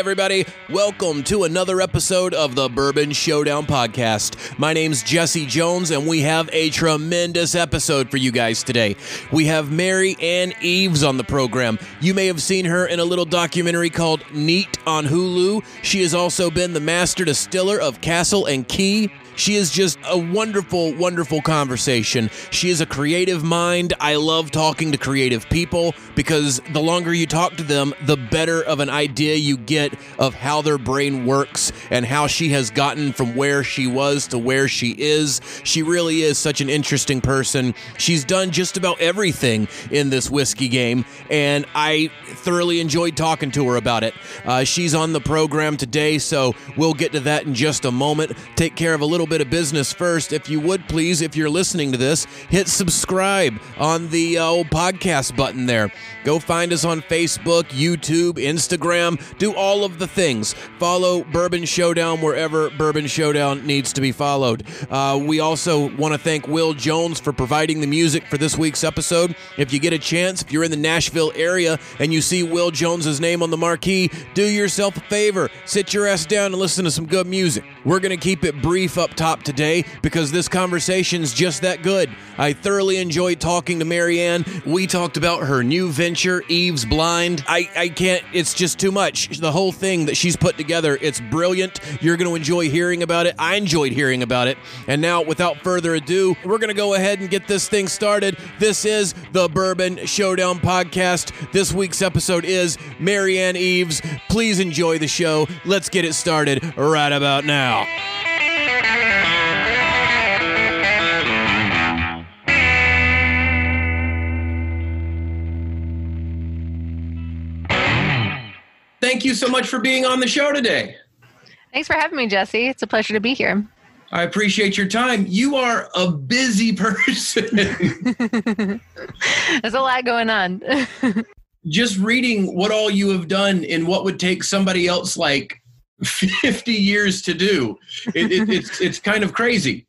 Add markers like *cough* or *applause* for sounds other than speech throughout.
everybody. Welcome to another episode of the Bourbon Showdown podcast. My name's Jesse Jones, and we have a tremendous episode for you guys today. We have Marianne Eaves on the program. You may have seen her in a little documentary called Neat on Hulu. She has also been the master distiller of Castle and Key. She is just a wonderful, wonderful conversation. She is a creative mind. I love talking to creative people because the longer you talk to them, the better of an idea you get of how their brain works and how she has gotten from where she was to where she is. She really is such an interesting person. She's done just about everything in this whiskey game, and I thoroughly enjoyed talking to her about it. Uh, she's on the program today, so we'll get to that in just a moment. Take care of a little bit of business first. If you would please, if you're listening to this, hit subscribe on the uh, podcast button there. Go find us on Facebook, YouTube, Instagram. Do all of the things. Follow Bourbon Showdown wherever Bourbon Showdown needs to be followed. Uh, we also want to thank Will Jones for providing the music for this week's episode. If you get a chance, if you're in the Nashville area and you see Will Jones's name on the marquee, do yourself a favor. Sit your ass down and listen to some good music. We're going to keep it brief up today because this conversation's just that good. I thoroughly enjoyed talking to Marianne. We talked about her new venture, Eaves Blind. I, I can't, it's just too much. The whole thing that she's put together, it's brilliant. You're going to enjoy hearing about it. I enjoyed hearing about it. And now, without further ado, we're going to go ahead and get this thing started. This is the Bourbon Showdown podcast. This week's episode is Marianne Eaves. Please enjoy the show. Let's get it started right about now. Thank you so much for being on the show today. Thanks for having me, Jesse. It's a pleasure to be here. I appreciate your time. You are a busy *laughs* person. There's a lot going on. *laughs* Just reading what all you have done in what would take somebody else like 50 years to do, it, it, *laughs* it's it's kind of crazy.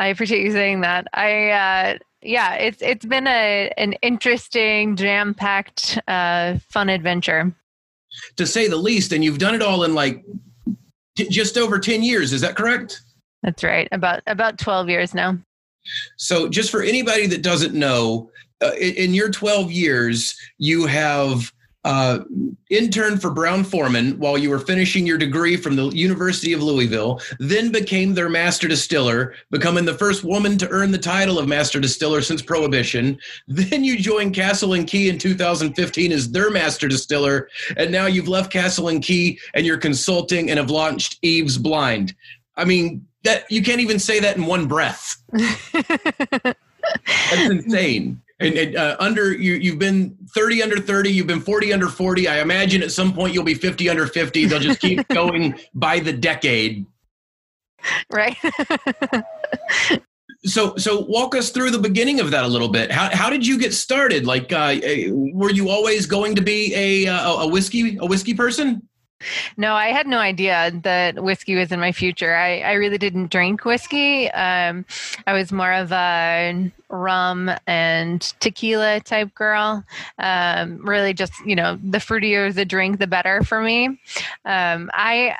I appreciate you saying that. I uh, yeah, it's it's been a an interesting, jam packed, uh, fun adventure, to say the least. And you've done it all in like t- just over ten years. Is that correct? That's right. About about twelve years now. So, just for anybody that doesn't know, uh, in, in your twelve years, you have uh, interned for Brown Forman while you were finishing your degree from the University of Louisville, then became their master distiller, becoming the first woman to earn the title of master distiller since Prohibition. *laughs* Then you joined Castle and Key in 2015 as their master distiller, and now you've left Castle and Key and you're consulting and have launched Eaves Blind. I mean, that you can't even say that in one breath. *laughs* That's insane and, and uh, under you you've been 30 under 30 you've been 40 under 40 i imagine at some point you'll be 50 under 50 they'll just keep *laughs* going by the decade. Right. So so walk us through the beginning of that a little bit. How, how did you get started? Like uh, were you always going to be a, uh, a, a whiskey a whiskey person no, I had no idea that whiskey was in my future. I, I really didn't drink whiskey. Um, I was more of a rum and tequila type girl. Um, really, just you know, the fruitier the drink, the better for me. Um, I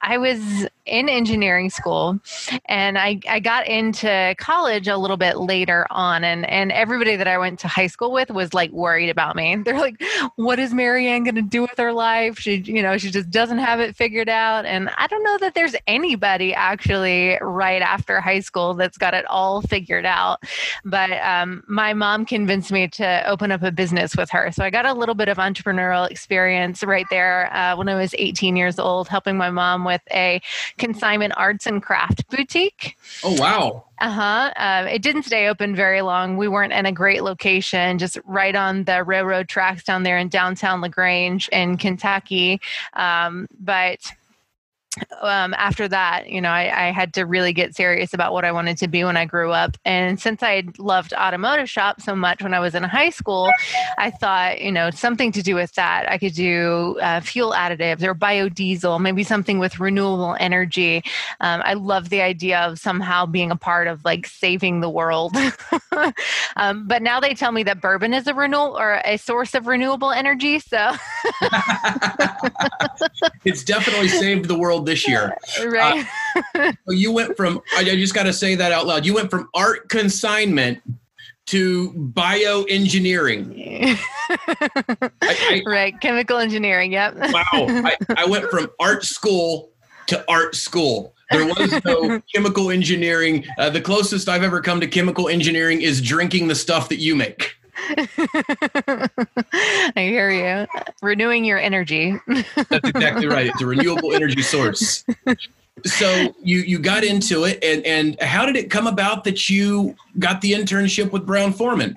I was in engineering school and I, I got into college a little bit later on and, and everybody that I went to high school with was like worried about me. *laughs* They're like, what is Marianne going to do with her life? She, you know, she just doesn't have it figured out. And I don't know that there's anybody actually right after high school that's got it all figured out. But um, my mom convinced me to open up a business with her. So I got a little bit of entrepreneurial experience right there uh, when I was 18 years old, helping my mom with a consignment arts and craft boutique. Oh, wow. Uh-huh. Uh, it didn't stay open very long. We weren't in a great location, just right on the railroad tracks down there in downtown LaGrange in Kentucky. Um, but um, after that, you know, I, I, had to really get serious about what I wanted to be when I grew up. And since I loved automotive shop so much when I was in high school, I thought, you know, something to do with that. I could do uh, fuel additives or biodiesel, maybe something with renewable energy. Um, I love the idea of somehow being a part of like saving the world. *laughs* um, but now they tell me that bourbon is a renewal or a source of renewable energy. So *laughs* it's definitely saved the world this year. *laughs* Right. Uh, you went from, I just got to say that out loud. You went from art consignment to bioengineering. *laughs* right. Chemical engineering. Yep. wow. I, I went from art school to art school. There was no *laughs* chemical engineering. Uh, the closest I've ever come to chemical engineering is drinking the stuff that you make. *laughs* I hear you. Renewing your energy. That's exactly right. It's a renewable energy source. So you you got into it, and and how did it come about that you got the internship with Brown Forman?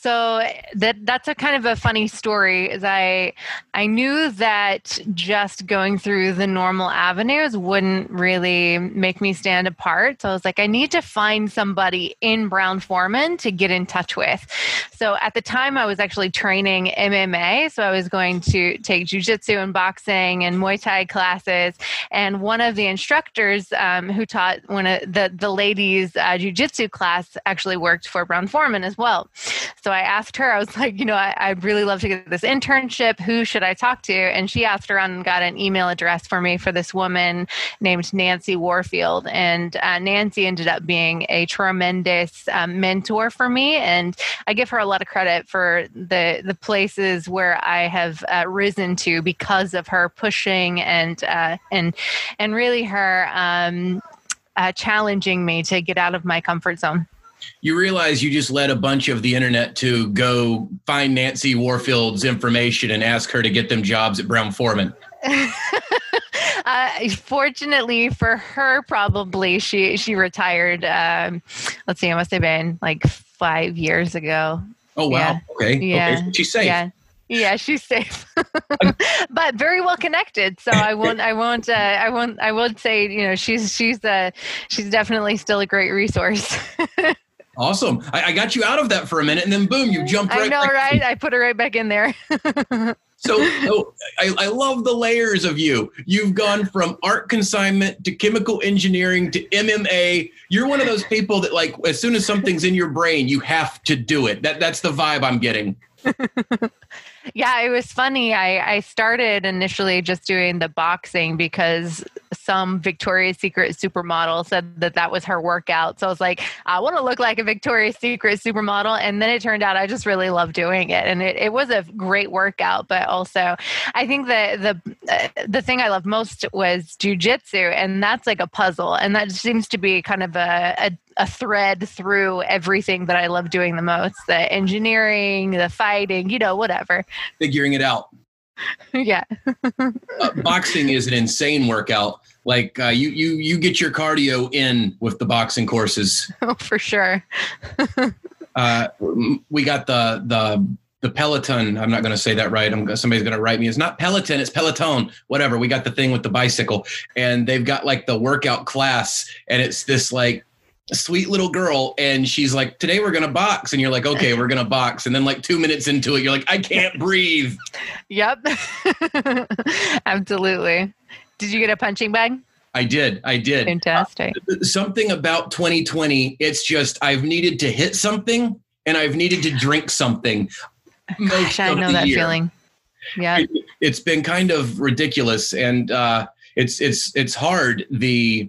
So that that's a kind of a funny story. Is I I knew that just going through the normal avenues wouldn't really make me stand apart. So I was like, I need to find somebody in Brown Forman to get in touch with. So at the time, I was actually training MMA. So I was going to take jujitsu and boxing and Muay Thai classes. And one of the instructors um, who taught one of the the ladies uh, jujitsu class actually worked for Brown Forman as well. So I asked her, I was *laughs* like, you know, I, would really love to get this internship. Who should I talk to? And she asked around and got an email address for me for this woman named Nancy Warfield. And uh, Nancy ended up being a tremendous um, mentor for me. And I give her a lot of credit for the, the places where I have uh, risen to because of her pushing and, uh, and, and really her um, uh, challenging me to get out of my comfort zone you realize you just led a bunch of the internet to go find Nancy Warfield's information and ask her to get them jobs at Brown Forman. *laughs* uh, fortunately for her, probably she she retired. Um, let's see, it must have been like five years ago. Oh wow! Yeah. Okay, yeah. okay, she's safe. Yeah. Yeah, she's safe, *laughs* but very well connected. So I won't, I won't, uh, I won't, I won't say you know she's she's uh, she's definitely still a great resource. *laughs* Awesome. I, I, got you out of that for a minute, and then boom, you jumped right. I know, right? I put it right back in there. *laughs* so, so I, I, love the layers of you. You've gone from art consignment to chemical engineering to MMA. You're one of those people that, like, as soon as something's in your brain, you have to do it. That that's the vibe I'm getting. *laughs* yeah, it was funny. I, I started initially just doing the boxing because some Victoria's Secret supermodel said that that was her workout. So I was like, I want to look like a Victoria's Secret supermodel. And then it turned out I just really love doing it. And it, it was a great workout. But also, I think that the, uh, the thing I loved most was jujitsu. And that's like a puzzle. And that seems to be kind of a, a a thread through everything that I love doing the most the engineering, the fighting, you know, whatever. Figuring it out. *laughs* yeah. uh, boxing is an insane workout. Like uh, you, you, you get your cardio in with the boxing courses. *laughs* Oh, for sure. uh, we got the the the Peloton. I'm not going to say that right. I'm somebody's going to write me. It's not Peloton. It's Peloton. Whatever. We got the thing with the bicycle, and they've got like the workout class, and it's this like sweet little girl and she's like today we're gonna box. And you're like okay we're gonna box. And then like two minutes into it you're like i can't *laughs* breathe. Yep. *laughs* Absolutely. Did you get a punching bag? I did. I did. Fantastic. Uh, something about 2020 it's just i've needed to hit something and i've needed to drink something Gosh, i know that year. feeling. Yeah. It, it's been kind of ridiculous and uh it's it's it's hard. The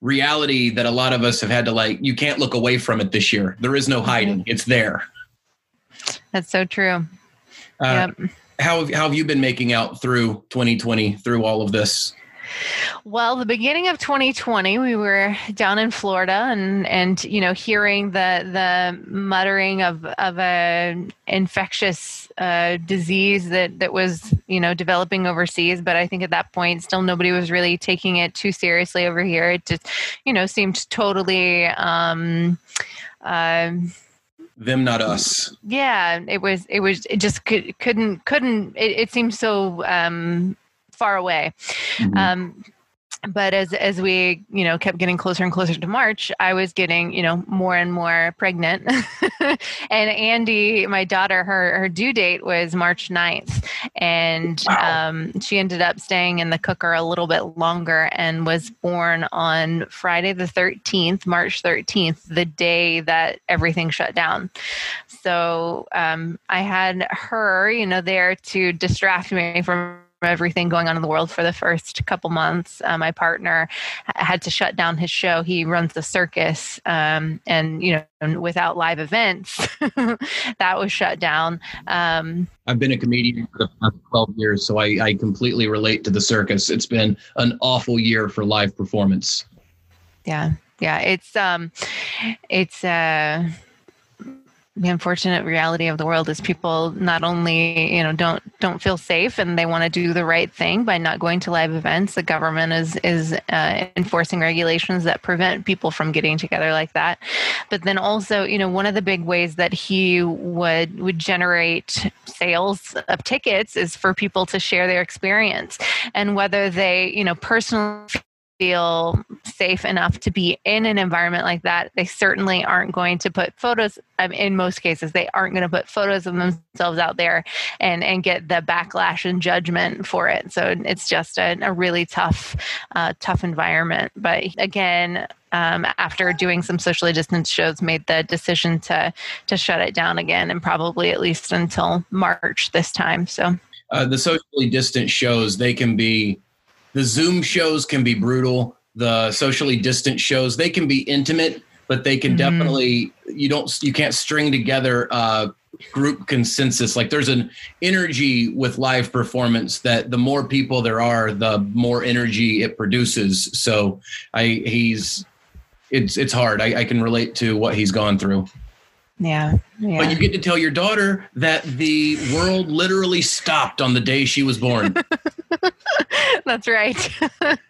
reality that a lot of us have had to like you can't look away from it this year. There is no mm-hmm. hiding. It's there. That's so true. Uh, yep. how, have, how have you been making out through 2020 through all of this? Well, the beginning of 2020, we were down in Florida, and and you know, hearing the the muttering of of a infectious uh, disease that that was you know developing overseas. But I think at that point, still nobody was really taking it too seriously over here. It just you know seemed totally. Um, uh, them not us yeah it was it was it just could, couldn't couldn't it, it seemed so um far away. Mm-hmm. Um, but as as we you know kept getting closer and closer to march i was getting you know more and more pregnant. *laughs* And andy my daughter her her due date was march 9th and wow. um, she ended up staying in the cooker a little bit longer and was born on friday the 13th march 13th the day that everything shut down. So um, i had her you know there to distract me from everything going on in the world for the first couple months. Uh, my partner had to shut down his show. He runs the circus, um, and you know, without live events, *laughs* that was shut down. Um, I've been a comedian for the past 12 years, so I, I completely relate to the circus. It's been an awful year for live performance. Yeah, yeah, it's um, it's uh the unfortunate reality of the world is people not only you know don't don't feel safe and they want to do the right thing by not going to live events the government is is uh, enforcing regulations that prevent people from getting together like that. But then also you know one of the big ways that he would would generate sales of tickets is for people to share their experience. And whether they you know personally feel safe enough to be in an environment like that, they certainly aren't going to put photos. Um, in most cases, they aren't going to put photos of themselves out there and and get the backlash and judgment for it. So it's just a, a really tough, uh, tough environment. But again. Um, after doing some socially distanced shows, made the decision to to shut it down again, and probably at least until March this time. So uh, the socially distant shows they can be the Zoom shows can be brutal. The socially distant shows they can be intimate, but they can mm-hmm. definitely you don't you can't string together a group consensus. Like there's an energy with live performance that the more people there are, the more energy it produces. So I he's it's it's hard. I, I can relate to what he's gone through. Yeah, yeah. But you get to tell your daughter that the world literally stopped on the day she was born. *laughs* *laughs* That's right. *laughs*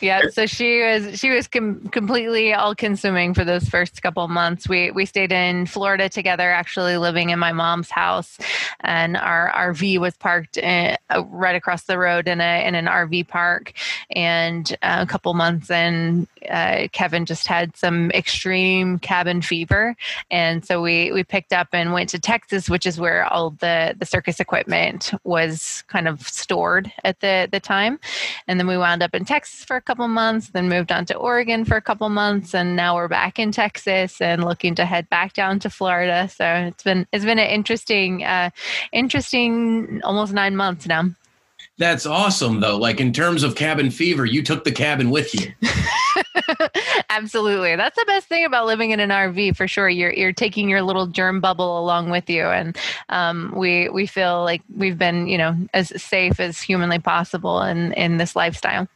yeah so she was she was com- completely all consuming for those first couple months. We we stayed in florida together actually living in my mom's house and our rv was parked in, uh, right across the road in a in an rv park. And uh, a couple months in uh, kevin just had some extreme cabin fever. And so we we picked up and went to texas which is where all the the circus equipment was kind of stored at the the time. And then we wound up in Texas for a couple months, then moved on to Oregon for a couple months, and now we're back in Texas and looking to head back down to Florida. So it's been it's been an interesting, uh, interesting almost nine months now. That's awesome, though. Like in terms of cabin fever, you took the cabin with you. *laughs* Absolutely, that's the best thing about living in an RV for sure. You're you're taking your little germ bubble along with you, and um, we we feel like we've been you know as safe as humanly possible in in this lifestyle.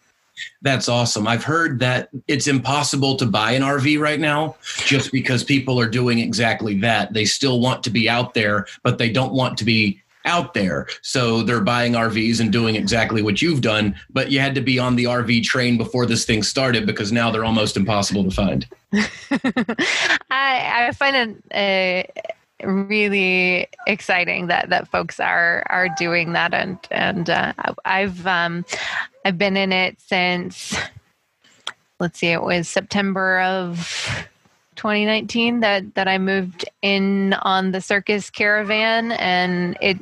That's awesome. I've heard that it's impossible to buy an RV right now just because people are doing exactly that. They still want to be out there, but they don't want to be out there. So they're buying RVs and doing exactly what you've done, but you had to be on the RV train before this thing started because now they're almost impossible to find. *laughs* I, I find it uh, really exciting that that folks are are doing that. And and uh, I've um, I've been in it since let's see it was September of 2019 that that I moved in on the circus caravan. And it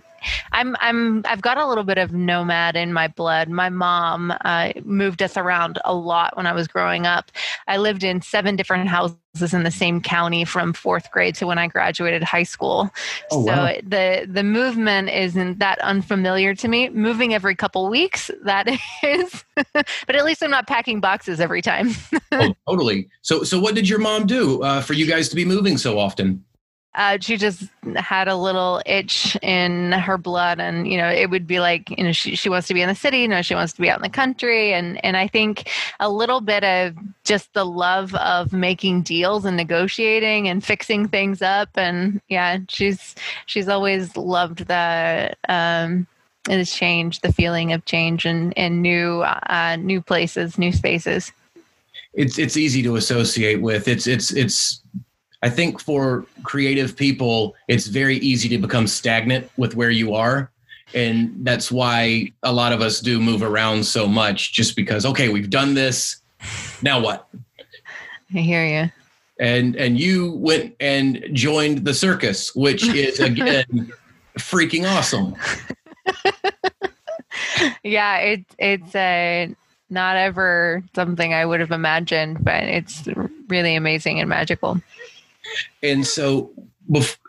I'm I'm I've got a little bit of nomad in my blood. My mom uh, moved us around a lot when I was growing up. I lived in seven different houses in the same county from fourth grade to when I graduated high school. Oh, so wow. the the movement isn't that unfamiliar to me. Moving every couple weeks, that *laughs* is, but at least I'm not packing boxes every time. *laughs* oh, totally. So so what did your mom do uh, for you guys to be moving so often? Uh, she just had a little itch in her blood and you know it would be like you know she, she wants to be in the city you know she wants to be out in the country. And and i think a little bit of just the love of making deals and negotiating and fixing things up. And yeah she's she's always loved the um the change the feeling of change and in new uh, new places new spaces. It's it's easy to associate with. It's it's it's I think for creative people, it's very easy to become stagnant with where you are. and that's why a lot of us do move around so much just because okay we've done this. Now what? I hear you and and you went and joined the circus which *laughs* is again freaking awesome. *laughs* Yeah it, it's a not ever something i would have imagined but it's really amazing and magical and so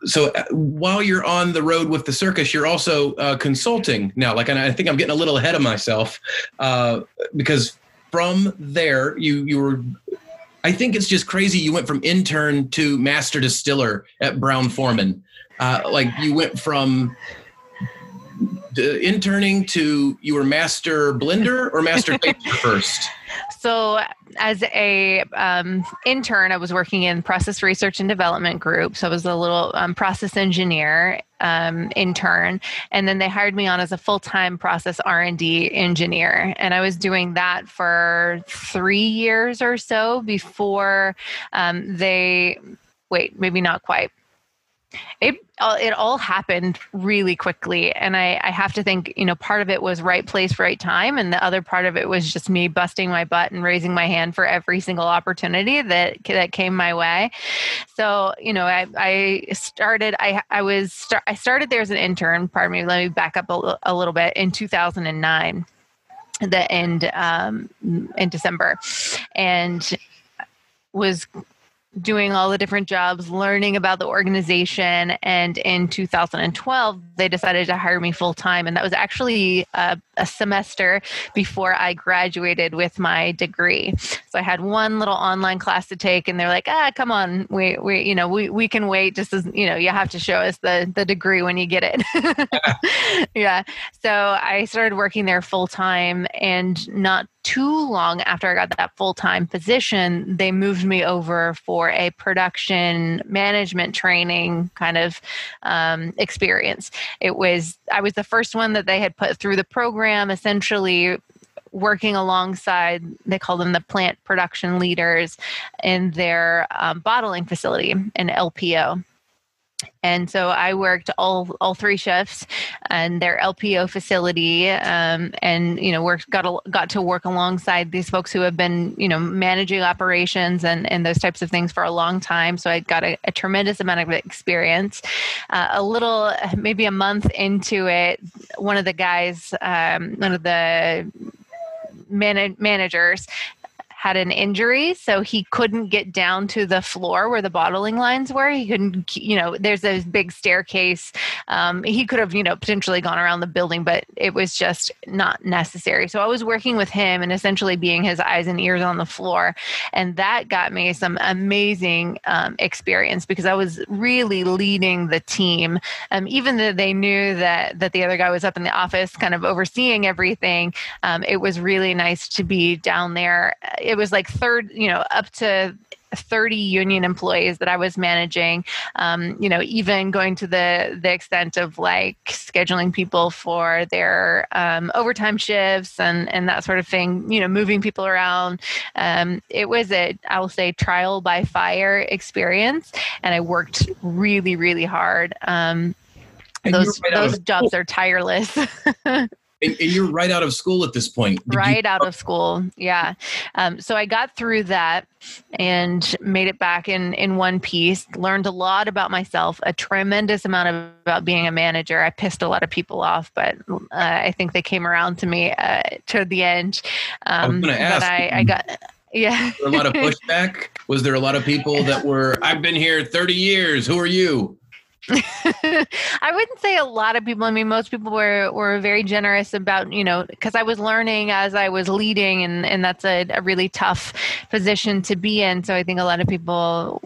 so uh, while you're on the road with the circus, you're also uh, consulting now. Like, and I think I'm getting a little ahead of myself uh, because from there, you you were. I think it's just crazy. You went from intern to master distiller at Brown Forman. Uh, like you went from interning to you were master blender or master *laughs* baker first. So, as a um, intern, I was working in process research and development group. So I was a little um, process engineer um, intern, and then they hired me on as a full time process R and D engineer, and I was doing that for three years or so before um, they. Wait, maybe not quite it it all happened really quickly and I, I have to think you know part of it was right place right time and the other part of it was just me busting my butt and raising my hand for every single opportunity that that came my way. So you know i, I started i i was start, i started there as an intern pardon me let me back up a, a little bit in 2009 the end um, in december and was doing all the different jobs, learning about the organization. And in 2012, they decided to hire me full time. And that was actually a, a, semester before I graduated with my degree. So I had one little online class to take, and they're like, ah, come on, we, we you know, we, we can wait. Just as, you know, you have to show us the, the degree when you get it. *laughs* *laughs* yeah. So I started working there full time and not too long after I got that full time position, they moved me over for a production management training kind of um, experience. It was, I was the first one that they had put through the program, essentially working alongside they call them the plant production leaders in their um, bottling facility in lpo and so I worked all all three shifts and their LPO facility, um, and you know worked got a, got to work alongside these folks who have been you know managing operations and and those types of things for a long time. So I got a, a tremendous amount of experience. Uh, a little maybe a month into it, one of the guys, um, one of the man- managers had an injury, so he couldn't get down to the floor where the bottling lines were. He couldn't, you know, there's a big staircase. Um, he could have, you know, potentially gone around the building, but it was just not necessary. So I was working with him and essentially being his eyes and ears on the floor. And that got me some amazing um, experience because I was really leading the team. Um, even though they knew that, that the other guy was up in the office kind of overseeing everything, um, it was really nice to be down there it was like third, you know, up to 30 union employees that I was managing. Um, you know, even going to the the extent of like scheduling people for their um, overtime shifts and and that sort of thing. You know, moving people around. Um, it was a I will say trial by fire experience, and I worked really really hard. Um, those right those jobs are tireless. *laughs* And, and, you're right out of school at this point. Did right you- out of school, yeah. Um, so I got through that and made it back in in one piece. Learned a lot about myself, a tremendous amount of, about being a manager. I pissed a lot of people off, but uh, I think they came around to me uh, toward the end. Um, I ask, but I, I got. Yeah. a lot of *laughs* pushback? Was there a lot of people that were, I've been here 30 years. Who are you? *laughs* I wouldn't say a lot of people. I mean, most people were were very generous about you know because I was learning as I was leading, and and that's a, a really tough position to be in. So I think a lot of people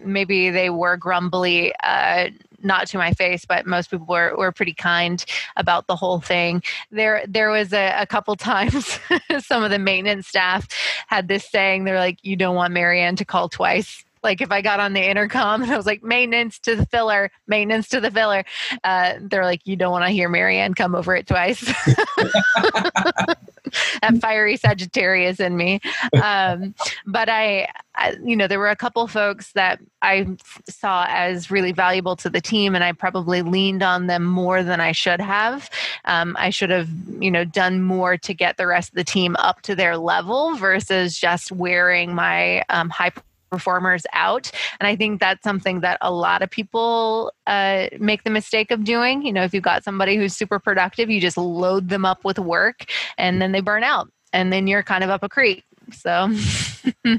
maybe they were grumbly. Uh, not to my face, but most people were, were pretty kind about the whole thing. There there was a, a couple *laughs* times some of the maintenance staff had this saying, they're like, you don't want Marianne to call twice like if I got on the intercom *laughs* and I was like maintenance to the filler, maintenance to the filler, uh, they're like, you don't want to hear Marianne come over it twice. *laughs* that fiery Sagittarius in me. Um, but I, I, you know, there were a couple folks that I saw as really valuable to the team, and I probably leaned on them more than I should have. Um, I should have, you know, done more to get the rest of the team up to their level versus just wearing my um, high performers out. And I think that's something that a lot of people uh, make the mistake of doing. You know, if you've got somebody who's super productive, you just load them up with work and then they burn out. And then you're kind of up a creek. So, *laughs*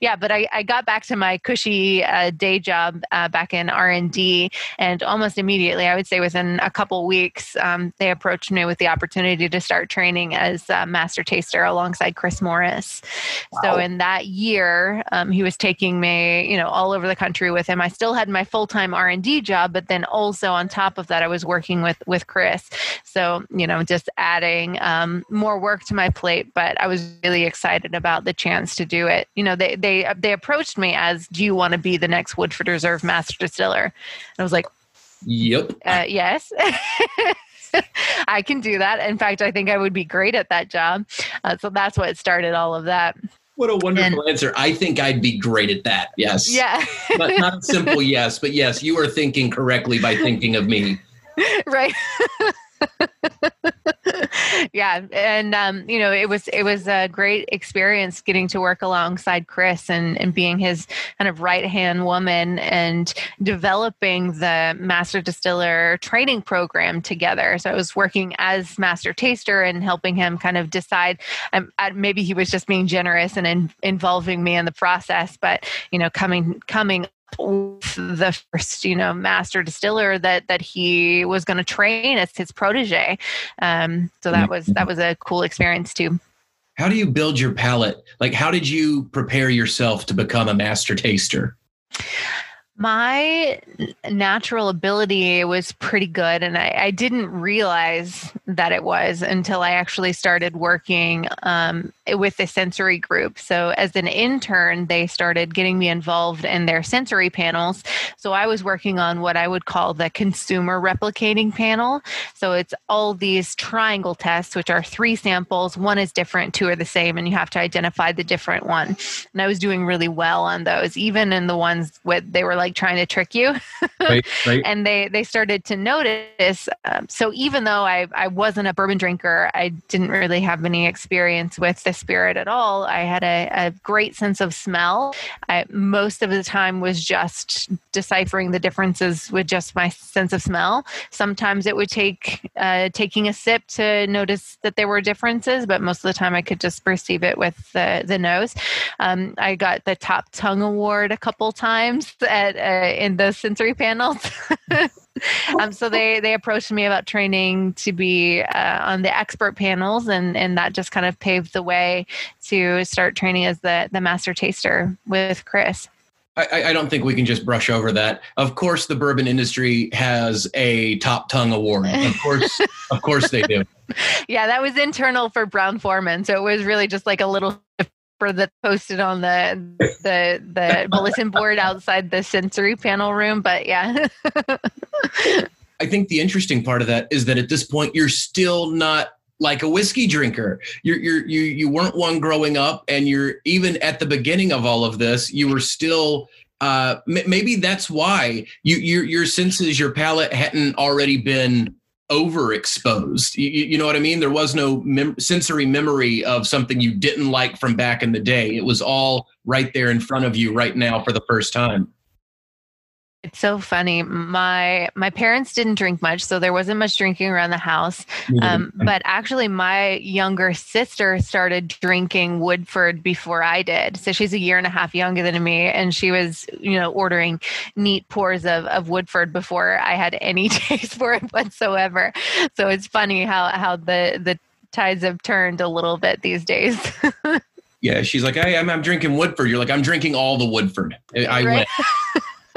yeah, but I, I got back to my cushy uh, day job uh, back in R and D, and almost immediately, I would say within a couple weeks, um, they approached me with the opportunity to start training as master taster alongside Chris Morris. Wow. So in that year, um, he was taking me, you know, all over the country with him. I still had my full time R and D job, but then also on top of that, I was working with with Chris. So you know, just adding um, more work to my plate. But I was really excited about about the chance to do it. You know, they they they approached me as, "Do you want to be the next Woodford Reserve Master Distiller?" And I was like, "Yep, uh, yes." *laughs* I can do that. In fact, I think I would be great at that job. Uh, so that's what started all of that. What a wonderful and, answer. I think I'd be great at that. Yes. Yeah. but not a simple *laughs* yes, but yes, you are thinking correctly by thinking of me. Right. *laughs* *laughs* yeah and um, you know it was it was a great experience getting to work alongside chris and, and being his kind of right hand woman and developing the master distiller training program together. So i was working as master taster and helping him kind of decide um, maybe he was just being generous and in, involving me in the process but you know coming coming the first you know master distiller that that he was going to train as his protege. Um, so that was that was a cool experience too. How do you build your palate? Like how did you prepare yourself to become a master taster my natural ability was pretty good, and I, I, didn't realize that it was until I actually started working um, with the sensory group. So, as an intern, they started getting me involved in their sensory panels. So, I was working on what I would call the consumer replicating panel. So, it's all these triangle tests, which are three samples. One is different, two are the same, and you have to identify the different one. And I was doing really well on those, even in the ones where they were like like trying to trick you. *laughs* right, right. And they they started to notice. Um, so even though I I wasn't a bourbon drinker, I didn't really have any experience with the spirit at all. I had a, a great sense of smell. I, most of the time was just deciphering the differences with just my sense of smell. Sometimes it would take uh, taking a sip to notice that there were differences, but most of the time I could just perceive it with the the nose. Um, I got the top tongue award a couple times at uh, in the sensory panels. *laughs* um, so they they approached me about training to be uh, on the expert panels, and and that just kind of paved the way to start training as the the master taster with Chris. I, I, don't think we can just brush over that. Of course, the bourbon industry has a top tongue award. Of course, of course they do. *laughs* Yeah, that was internal for Brown Forman, so it was really just like a little that posted on the the the *laughs* bulletin board outside the sensory panel room. But yeah. *laughs* I think the interesting part of that is that at this point you're still not like a whiskey drinker. You're, you're, you you weren't one growing up, and you're even at the beginning of all of this, you were still. Uh, m- maybe that's why you your your senses, your palate hadn't already been overexposed. You, you, know what I mean? There was no mem- sensory memory of something you didn't like from back in the day. It was all right there in front of you right now for the first time. It's so funny. My my parents didn't drink much, so there wasn't much drinking around the house. Um, but actually, my younger sister started drinking Woodford before I did. So she's a year and a half younger than me, and she was, you know, ordering neat pours of, of Woodford before I had any *laughs* taste for it whatsoever. So it's funny how how the the tides have turned a little bit these days. *laughs* yeah, she's like, I, am I'm drinking Woodford. You're like, I'm drinking all the Woodford. I right? went.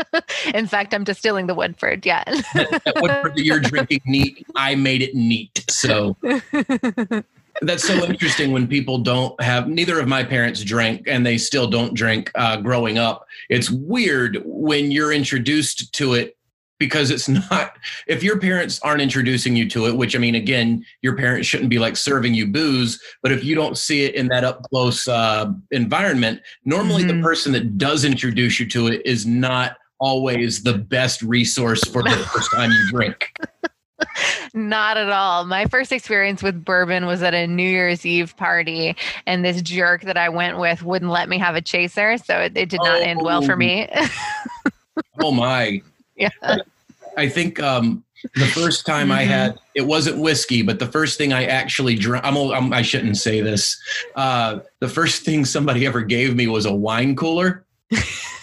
*laughs* In fact, I'm distilling the Woodford. Yeah. *laughs* that, Woodford that you're drinking neat, I made it neat. So *laughs* That's so interesting when people don't have, neither of my parents drank and they still don't drink uh, growing up. It's weird when you're introduced to it because it's not if your parents aren't introducing you to it which i mean again your parents shouldn't be like serving you booze but if you don't see it in that up close uh, environment normally mm-hmm. the person that does introduce you to it is not always the best resource for the first time you drink *laughs* Not at all. My first experience with bourbon was at a New Year's Eve party, and this jerk that I went with wouldn't let me have a chaser, so it, it did not oh. end well for me. *laughs* oh my! Yeah. I think um, the first time mm-hmm. I had it wasn't whiskey, but the first thing I actually drank. I'm, I'm I shouldn't say this. Uh, the first thing somebody ever gave me was a wine cooler. *laughs*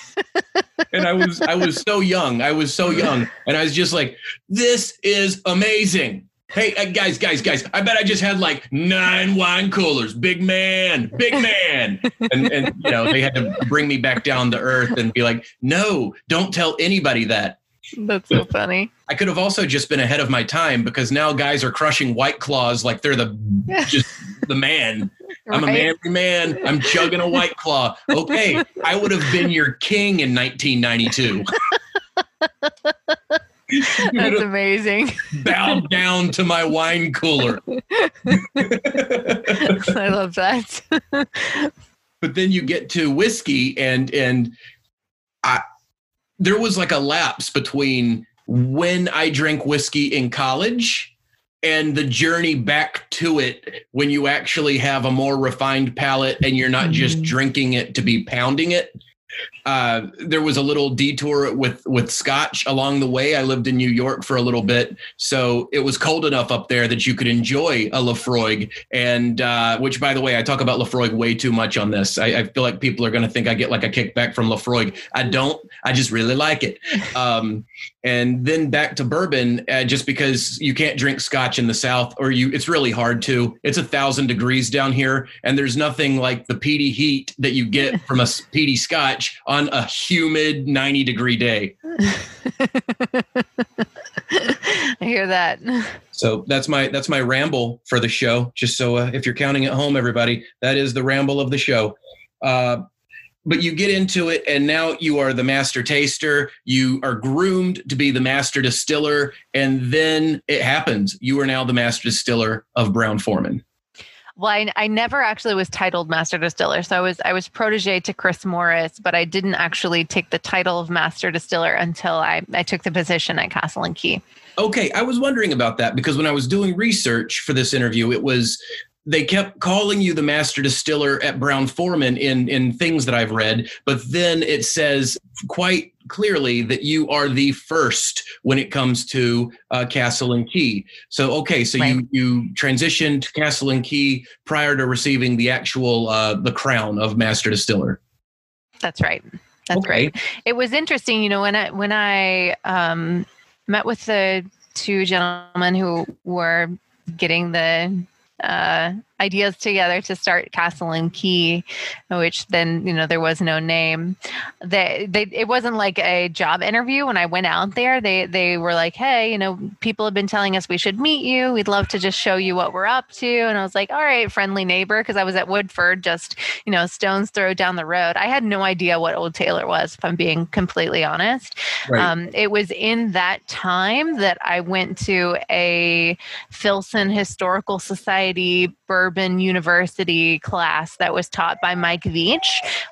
and I was I was so young. I was so young, and I was just like, "This is amazing." Hey uh, guys, guys, guys! I bet I just had like nine wine coolers. Big man, big man, and and you know they had to bring me back down to earth and be like, "No, don't tell anybody that." That's so funny. I could have also just been ahead of my time because now guys are crushing white claws like they're the *laughs* just the man. Right? I'm a manly man. I'm chugging a white claw. Okay, I would have been your king in 1992. *laughs* That's amazing. Bowed down to my wine cooler. *laughs* I love that. but then you get to whiskey and and I there was like a lapse between when I drank whiskey in college and the journey back to it when you actually have a more refined palate and you're not just mm-hmm. drinking it to be pounding it uh, there was a little detour with with scotch along the way. I lived in New York for a little bit, so it was cold enough up there that you could enjoy a Laphroaig. And uh, which, by the way, I talk about Laphroaig way too much on this. I, I feel like people are going to think I get like a kickback from Laphroaig. I don't. I just really like it. Um, and then back to bourbon, uh, just because you can't drink scotch in the South, or you, it's really hard to. It's a thousand degrees down here, and there's nothing like the peaty heat that you get from a peaty scotch on a humid 90 degree day. *laughs* I hear that. So that's my that's my ramble for the show. Just so uh, if you're counting at home, everybody, that is the ramble of the show. Uh, but you get into it, and now you are the master taster. You are groomed to be the master distiller, and then it happens. You are now the master distiller of Brown Forman. Well, I, I never actually was titled master distiller. So I was I was protege to Chris Morris, but I didn't actually take the title of master distiller until I, I took the position at Castle and Key. Okay, I was wondering about that because when I was doing research for this interview, it was they kept calling you the master distiller at Brown Forman in in things that I've read, but then it says quite clearly that you are the first when it comes to uh, Castle and Key. So okay, so right. you you transitioned to Castle and Key prior to receiving the actual uh, the crown of master distiller. That's right. That's okay. right. It was interesting, you know, when I when I um, met with the two gentlemen who were getting the uh, ideas together to start Castle and Key, which then you know there was no name. They they it wasn't like a job interview. When I went out there, they they were like, hey, you know, people have been telling us we should meet you. We'd love to just show you what we're up to. And I was like, all right, friendly neighbor, because I was at Woodford, just you know, stones throw down the road. I had no idea what Old Taylor was, if I'm being completely honest. Right. Um, it was in that time that I went to a Filson Historical Society Bourbon University class that was taught by Mike Veach,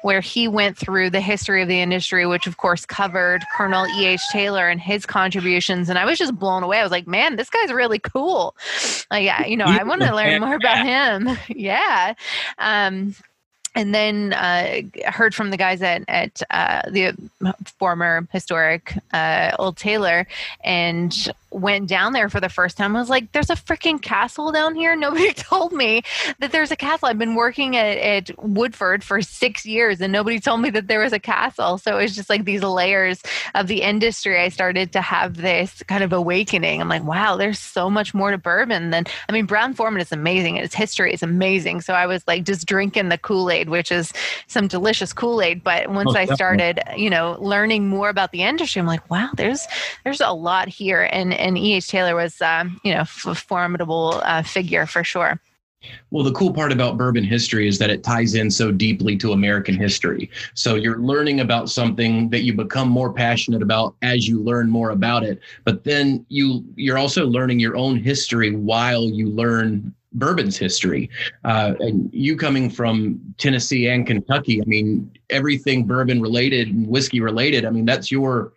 where he went through the history of the industry, which of course covered Colonel E.H. Taylor and his contributions. And I was just blown away. I was like, man, this guy's really cool. Like, yeah, you know, I want to learn more about *laughs* him. *laughs* yeah. Um, and then uh, heard from the guys at, at uh, the former historic uh, Old Taylor, and went down there for the first time. I was like, there's a freaking castle down here. *laughs* Nobody told me that there's a castle. I've been working at, at Woodford for six years and nobody told me that there was a castle. So it was just like these layers of the industry. I started to have this kind of awakening. I'm like, wow, there's so much more to bourbon than, I mean, Brown Forman is amazing and its history is amazing. So I was like just drinking the Kool Aid, which is some delicious Kool Aid. But once oh, I started, you know, learning more about the industry, I'm like, wow, there's, there's a lot here. And, and E.H. Taylor was, um, you know, a formidable uh, figure for sure. Well, the cool part about bourbon history is that it ties in so deeply to American history. So you're learning about something that you become more passionate about as you learn more about it. But then you you're also learning your own history while you learn bourbon's history. Uh, and you coming from Tennessee and Kentucky, I mean, everything bourbon related and whiskey related. I mean, that's your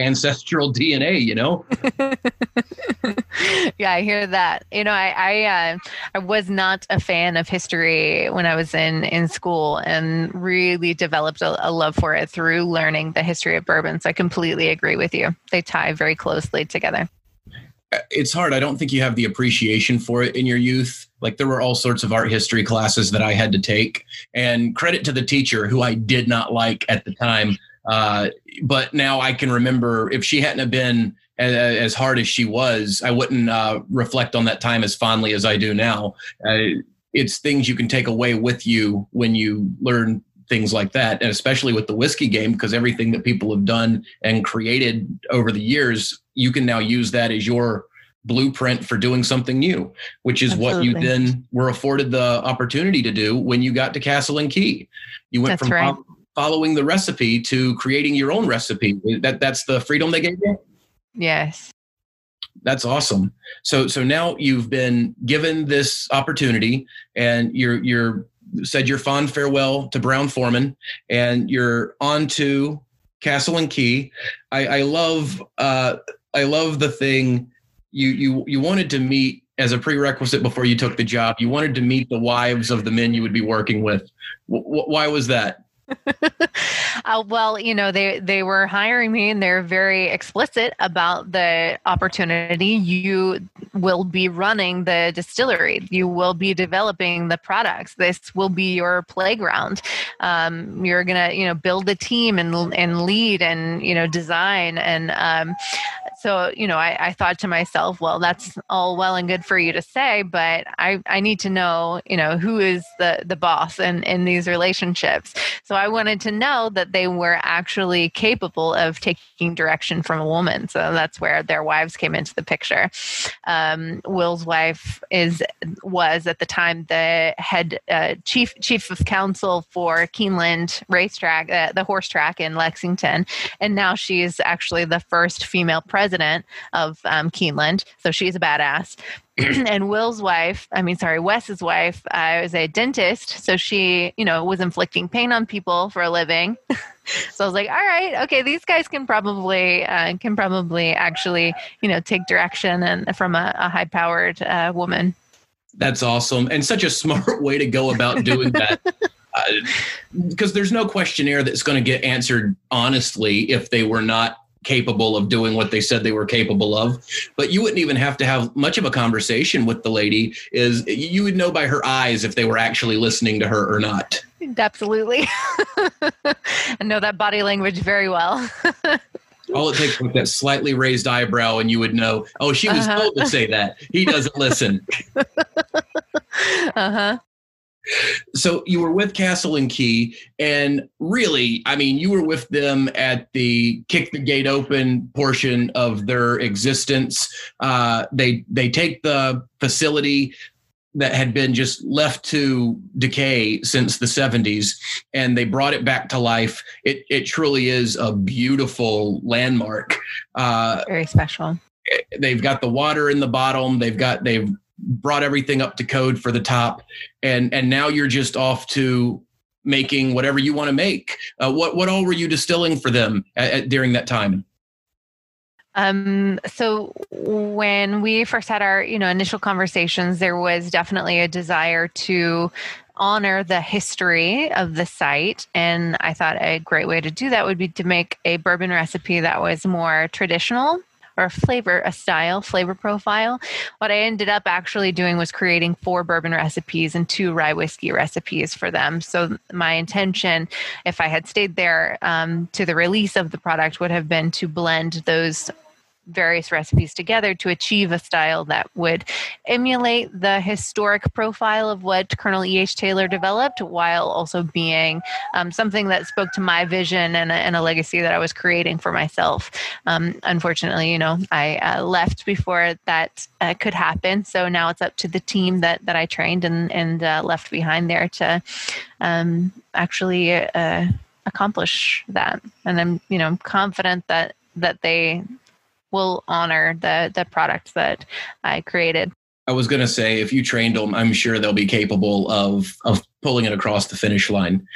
ancestral *laughs* DNA, you know? *laughs* yeah, I hear that. You know, I I, uh, I was not a fan of history when I was in in school, and really developed a, a love for it through learning the history of bourbon. So I completely agree with you. They tie very closely together. It's hard. I don't think you have the appreciation for it in your youth. Like there were all sorts of art history classes that I had to take, and credit to the teacher who I did not like at the time. Uh, but now I can remember if she hadn't have been as, as hard as she was, I wouldn't uh, reflect on that time as fondly as I do now. Uh, it's things you can take away with you when you learn things like that, and especially with the whiskey game, because everything that people have done and created over the years, you can now use that as your blueprint for doing something new, which is Absolutely. what you then were afforded the opportunity to do when you got to Castle and Key. You went that's from right. Following the recipe to creating your own recipe. That that's the freedom they gave you. Yes. That's awesome. So so now you've been given this opportunity and you're you're said your fond farewell to Brown Forman, and you're on to Castle and Key. I, I love uh I love the thing you you you wanted to meet as a prerequisite before you took the job. You wanted to meet the wives of the men you would be working with. W- why was that? *laughs* uh, well, you know, they they were hiring me, and they're very explicit about the opportunity. You will be running the distillery. You will be developing the products. This will be your playground. Um, you're gonna, you know, build a team and and lead and you know design and um, so you know I, I thought to myself well that's all well and good for you to say but i i need to know you know who is the the boss in in these relationships so i wanted to know that they were actually capable of taking direction from a woman so that's where their wives came into the picture um, will's wife is was at the time the head uh, chief chief of counsel for keeneland racetrack uh, the horse track in lexington and now she's actually the first female president president of um, Keeneland. So she's a badass. *clears throat* and Will's wife, I mean, sorry, Wes's wife, uh, was a dentist. So she, you know, was inflicting pain on people for a living. *laughs* so I was like, all right, okay, these guys can probably uh, can probably actually, you know, take direction and from a, a high powered uh, woman. That's awesome, and such a smart way to go about doing that. Because *laughs* uh, there's no questionnaire that's going to get answered honestly if they were not capable of doing what they said they were capable of. But you wouldn't even have to have much of a conversation with the lady is you would know by her eyes if they were actually listening to her or not. Absolutely. *laughs* I know that body language very well. *laughs* All it takes was that slightly raised eyebrow and you would know oh she was uh-huh. told to say that. He doesn't listen. *laughs* Uh-huh so you were with Castle and Key, and really, I mean, you were with them at the kick the gate open portion of their existence. Uh, they they take the facility that had been just left to decay since the 70s and they brought it back to life. It it truly is a beautiful landmark. Uh, very special. they've got the water in the bottom. They've got they've brought everything up to code for the top and and now you're just off to making whatever you want to make. Uh, what what all were you distilling for them at, at, during that time? Um, so when we first had our you know initial conversations there was definitely a desire to honor the history of the site and i thought a great way to do that would be to make a bourbon recipe that was more traditional or a flavor, a style, flavor profile. What I ended up actually doing was creating four bourbon recipes and two rye whiskey recipes for them. So my intention, if I had stayed there um, to the release of the product, would have been to blend those various recipes together to achieve a style that would emulate the historic profile of what Colonel E.H. Taylor developed while also being um, something that spoke to my vision and a, and a, legacy that I was creating for myself. Um, unfortunately, you know, I uh, left before that uh, could happen. So now it's up to the team that, that I trained and, and uh, left behind there to um, actually uh, accomplish that. And I'm, you know, confident that that they will honor the the product that I created. I was going to say, if you trained them, I'm sure they'll be capable of of pulling it across the finish line.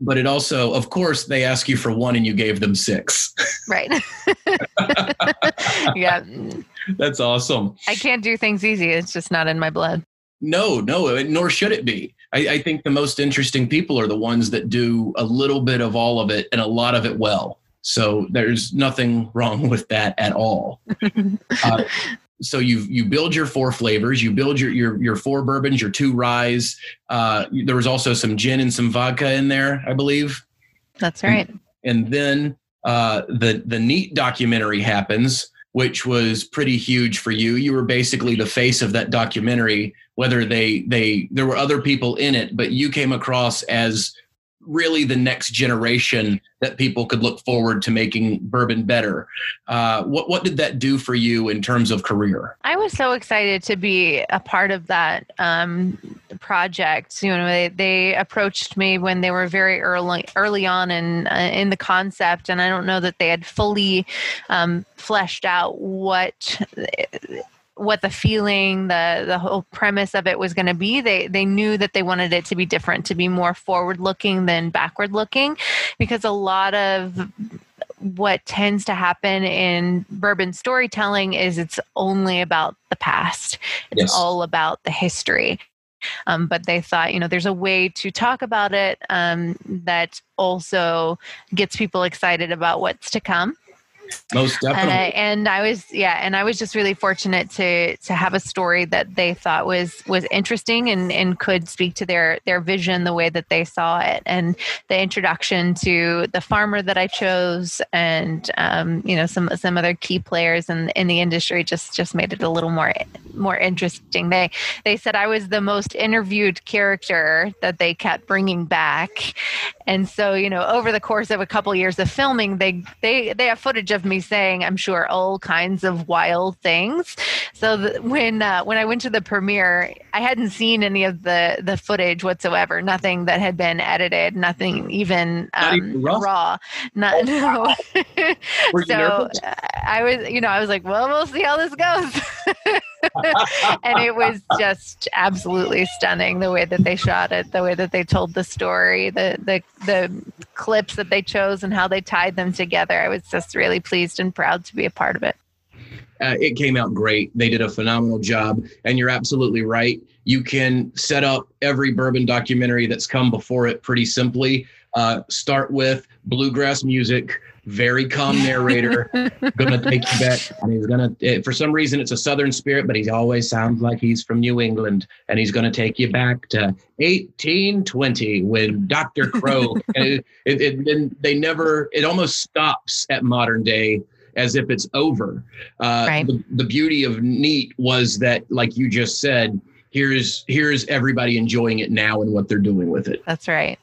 But it also, of course, they ask you for one and you gave them six. Right. *laughs* yeah. *laughs* That's awesome. I can't do things easy. It's just not in my blood. No, no, uh, nor should it be. I, I think the most interesting people are the ones that do a little bit of all of it and a lot of it well. So there's nothing wrong *laughs* with that at all. *laughs* uh, so you you build your four flavors, you build your your your four bourbons, your two ryes. Uh, there was also some gin and some vodka in there, I believe. That's right. And, and then uh, the the neat documentary happens, which was pretty huge for you. You were basically the face of that documentary. Whether they they there were other people in it, but you came across as really the next generation that people could look forward to making bourbon better. Uh, what what did that do for you in terms of career? I was so excited to be a part of that um, project. You know, they, they approached me when they were very early early on in uh, in the concept, and I don't know that they had fully um, fleshed out what what the feeling the the whole premise of it was going to be they they knew that they wanted it to be different to be more forward looking than backward looking because a lot of what tends to happen in bourbon storytelling is it's only about the past it's yes. all about the history um, but they thought, you know, there's a way to talk about it um, that also gets people excited about what's to come. Most definitely. Uh, and I was, yeah, and I was just really fortunate to to have a story that they thought was was interesting and and could speak to their their vision the way that they saw it. And the introduction to the farmer that I chose, and um, you know some some other key players in in the industry just just made it a little more more interesting. They they said I was the most interviewed character that they kept bringing back, and so you know over the course of a couple years of filming, they they they have footage of me saying, I'm sure, all kinds of wild things. So the, when uh, when I went to the premiere, I hadn't seen any of the the footage whatsoever. Nothing that had been edited. Nothing even, um, even raw. raw. Not, oh, wow. *laughs* no. so I was, you know, I was like, well, we'll see how this goes. *laughs* and it was just absolutely stunning the way that they shot it, the way that they told the story, the the the clips that they chose, and how they tied them together. I was just really pleased and proud to be a part of it. Uh, it came out great. They did a phenomenal job, and you're absolutely right. You can set up every bourbon documentary that's come before it pretty simply. Uh, start with bluegrass music very calm narrator, *laughs* gonna take you back, and he's gonna. Eh, for some reason, it's a Southern spirit, but he always sounds like he's from New England, and he's gonna take you back to 1820 when Dr. Crow. *laughs* and it, it, it, they never. It almost stops at modern day as if it's over. Uh, right. the, the beauty of Neat was that, like you just said, here's here's everybody enjoying it now and what they're doing with it. That's right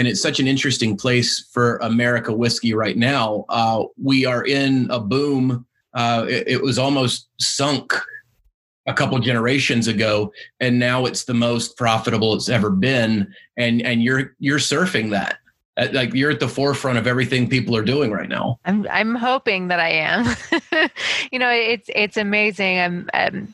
and it's such an interesting place for America whiskey right now. Uh, we are in a boom. Uh, it, it, was almost sunk a couple generations ago, and now it's the most profitable it's ever been. And and you're you're surfing that. Uh, like you're at the forefront of everything people are doing right now. I'm I'm hoping that I am. *laughs* you know, it's it's amazing. I'm, I'm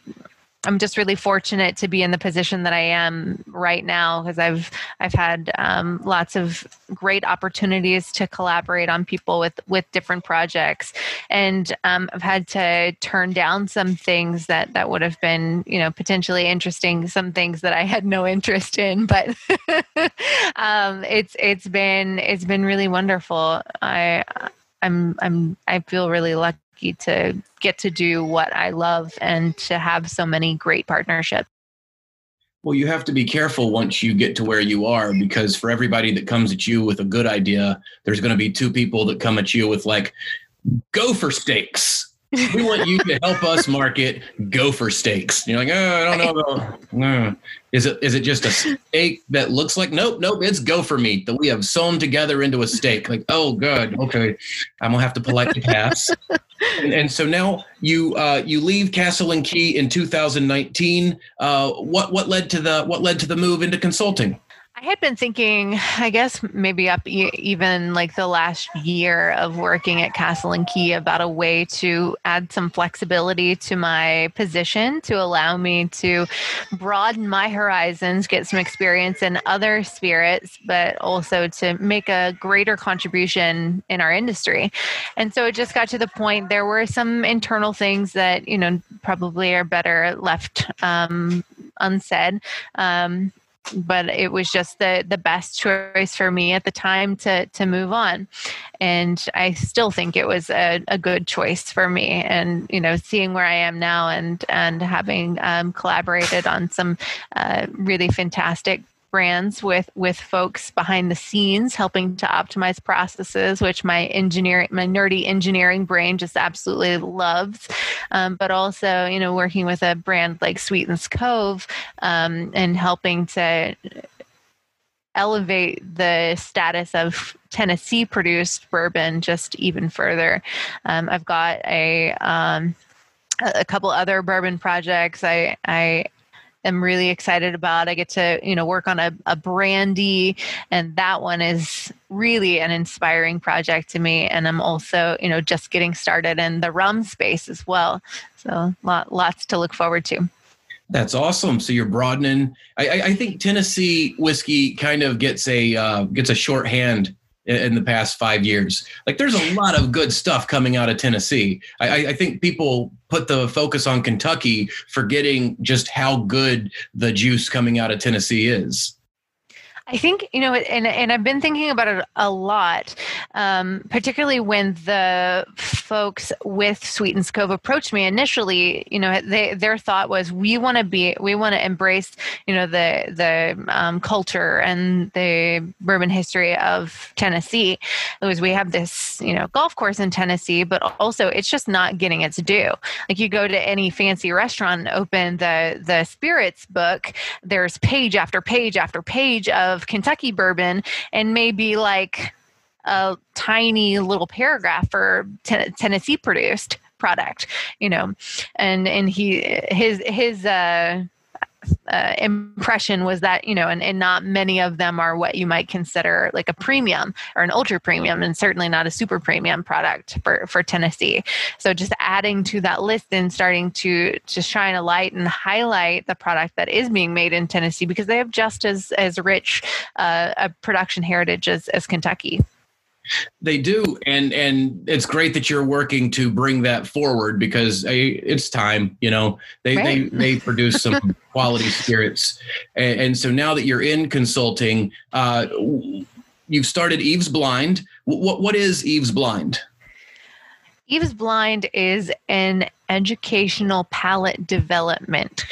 I'm just really fortunate to be in the position that I am right now because I've I've had um, lots of great opportunities to collaborate on people with with different projects, and um, I've had to turn down some things that that would have been you know potentially interesting, some things that I had no interest in, but *laughs* um, it's it's been it's been really wonderful. I I'm I'm I feel really lucky lucky to get to do what I love and to have so many great partnerships. Well, you have to be careful once you get to where you are because for everybody that comes at you with a good idea, there's going to be two people that come at you with like gopher steaks. we want you to help us market gopher steaks. You're like, oh, I don't know. About, no. Is it is it just a steak that looks like nope, nope, it's gopher meat that we have sewn together into a steak. Like, oh good, okay. I'm gonna have to politely pass. and, and, so now you uh, you leave Castle and Key in 2019. Uh, what what led to the what led to the move into consulting? I had been thinking, I guess maybe up e- even like the last year of working at Castle and Key about a way to add some flexibility to my position to allow me to broaden my horizons, get some experience in other spirits, but also to make a greater contribution in our industry. And so it just got to the point there were some internal things that, you know, probably are better left um, unsaid. Um, but it was just the the best choice for me at the time to to move on. And i still think it was a, a good choice for me. And you know seeing where i am now and and having um, collaborated on some uh, really fantastic brands with with folks behind the scenes helping to optimize processes which my engineering my nerdy engineering brain just absolutely loves. Um, but also you know working with a brand like sweetens cove um, and helping to elevate the status of tennessee produced bourbon just even further. Um, i've got a um, a couple other bourbon projects. I i am really excited about. I get to, you know, work on a, a brandy, and that one is really an inspiring project to me. And I'm also, you know, just getting started in the rum space as well. So lot, lots to look forward to. That's awesome. So you're broadening. I, I think Tennessee whiskey kind of gets a uh, gets a shorthand in the past five years. Like there's a lot of good stuff coming out of Tennessee. I, I, think people put the focus on Kentucky, forgetting just how good the juice coming out of Tennessee is. I think you know, and and I've been thinking about it a lot, um, particularly when the folks with Sweetens Cove approached me initially. You know, they their thought was we want to be, we want to embrace, you know, the the um, culture and the bourbon history of Tennessee. It was we have this, you know, golf course in Tennessee, but also it's just not getting its due. Like you go to any fancy restaurant and open the the spirits book, there's page after page after page of of Kentucky bourbon and maybe like a tiny little paragraph for ten- Tennessee produced product, you know, and and he his his uh, uh, impression was that you know and, and not many of them are what you might consider like a premium or an ultra premium and certainly not a super premium product for for tennessee. So just adding to that list and starting to to shine a light and highlight the product that is being made in tennessee because they have just as as rich uh, a production heritage as, as kentucky they do, and and it's great that you're working to bring that forward because it's time. You know, they right. they they produce some *laughs* quality spirits, and, and, so now that you're in consulting, uh, you've started Eaves Blind. What what is Eaves Blind? Eaves Blind is an educational palate development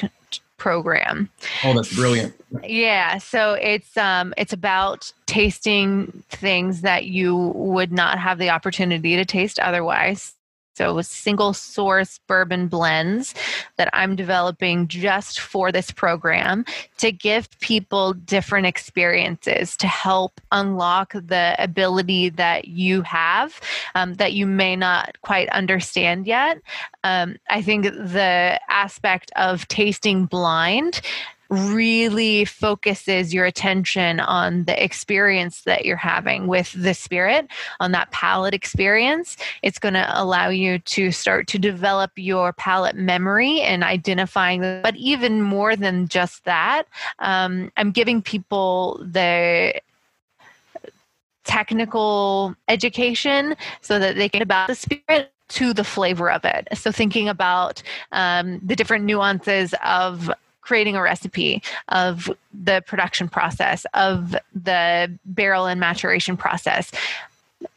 program. Oh, that's brilliant. Yeah, so it's um it's about tasting things that you would not have the opportunity to taste otherwise. So, single source bourbon blends that I'm developing just for this program to give people different experiences to help unlock the ability that you have um, that you may not quite understand yet. Um, I think the aspect of tasting blind really focuses your attention on the experience that you're having with the spirit, on that palate experience. It's going to allow you to start to develop your palate memory and identifying. But even more than just that, um, I'm giving people the technical education so that they can about the spirit to the flavor of it. So thinking about um, the different nuances of creating a recipe of the production process of the barrel and maturation process.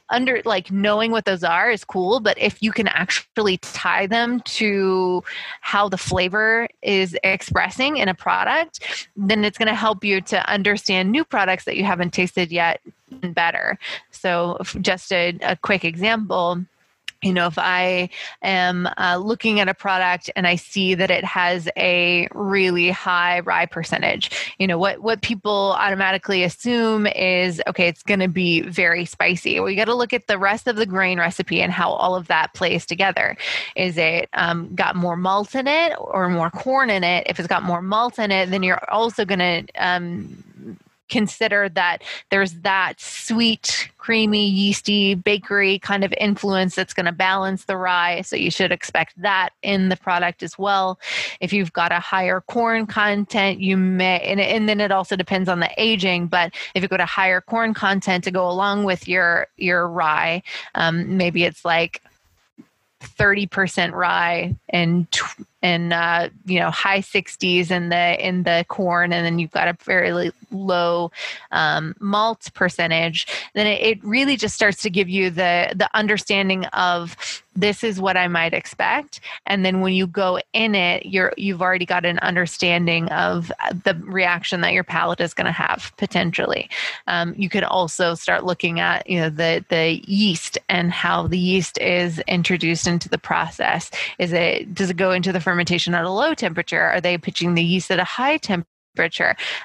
Under like knowing what those are is cool but if you can actually tie them to how the flavor is expressing in a product then it's going to help you to understand new products that you haven't tasted yet better. So just a, a quick example you know if i am uh, looking at a product and i see that it has a really high rye percentage you know what what people automatically assume is okay it's going to be very spicy. We got to look at the rest of the grain recipe and how all of that plays together. Is it um, got more malt in it or more corn in it? If it's got more malt in it then you're also going to um, consider that there's that sweet, creamy, yeasty, bakery kind of influence that's going to balance the rye. So you should expect that in the product as well. If you've got a higher corn content, you may, and, and then it also depends on the aging. But if you go to higher corn content to go along with your your rye, um, maybe it's like 30% rye and and uh, you know high 60s in the in the corn and then you've got a fairly low um, malt percentage then it, it really just starts to give you the the understanding of this is what I might expect. And then when you go in it, you're you've already got an understanding of the reaction that your palate is going to have potentially. Um, you could also start looking at you know the the yeast and how the yeast is introduced into the process. Is it does it go into the fermentation at a low temperature? Are they pitching the yeast at a high temperature?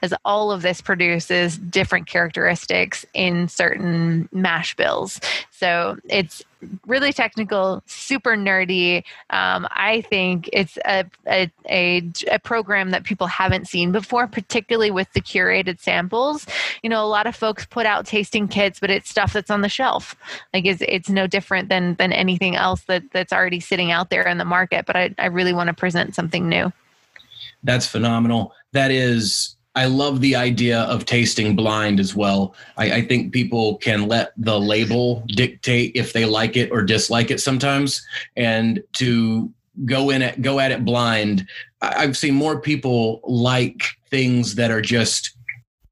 As all of this produces different characteristics in certain mash bills. So it's really technical, super nerdy. Um, I think it's a, a, a, a, program that people haven't seen before, particularly with the curated samples. You know, a lot of folks put out tasting kits, but it's stuff that's on the shelf. Like it's, it's no different than, than anything else that, that's already sitting out there in the market. But I, I really want to present something new. That's phenomenal. That is I love the idea of tasting blind as well. I, I, think people can let the label dictate if they like it or dislike it sometimes, and to go in at go at it blind. I've seen more people like things that are just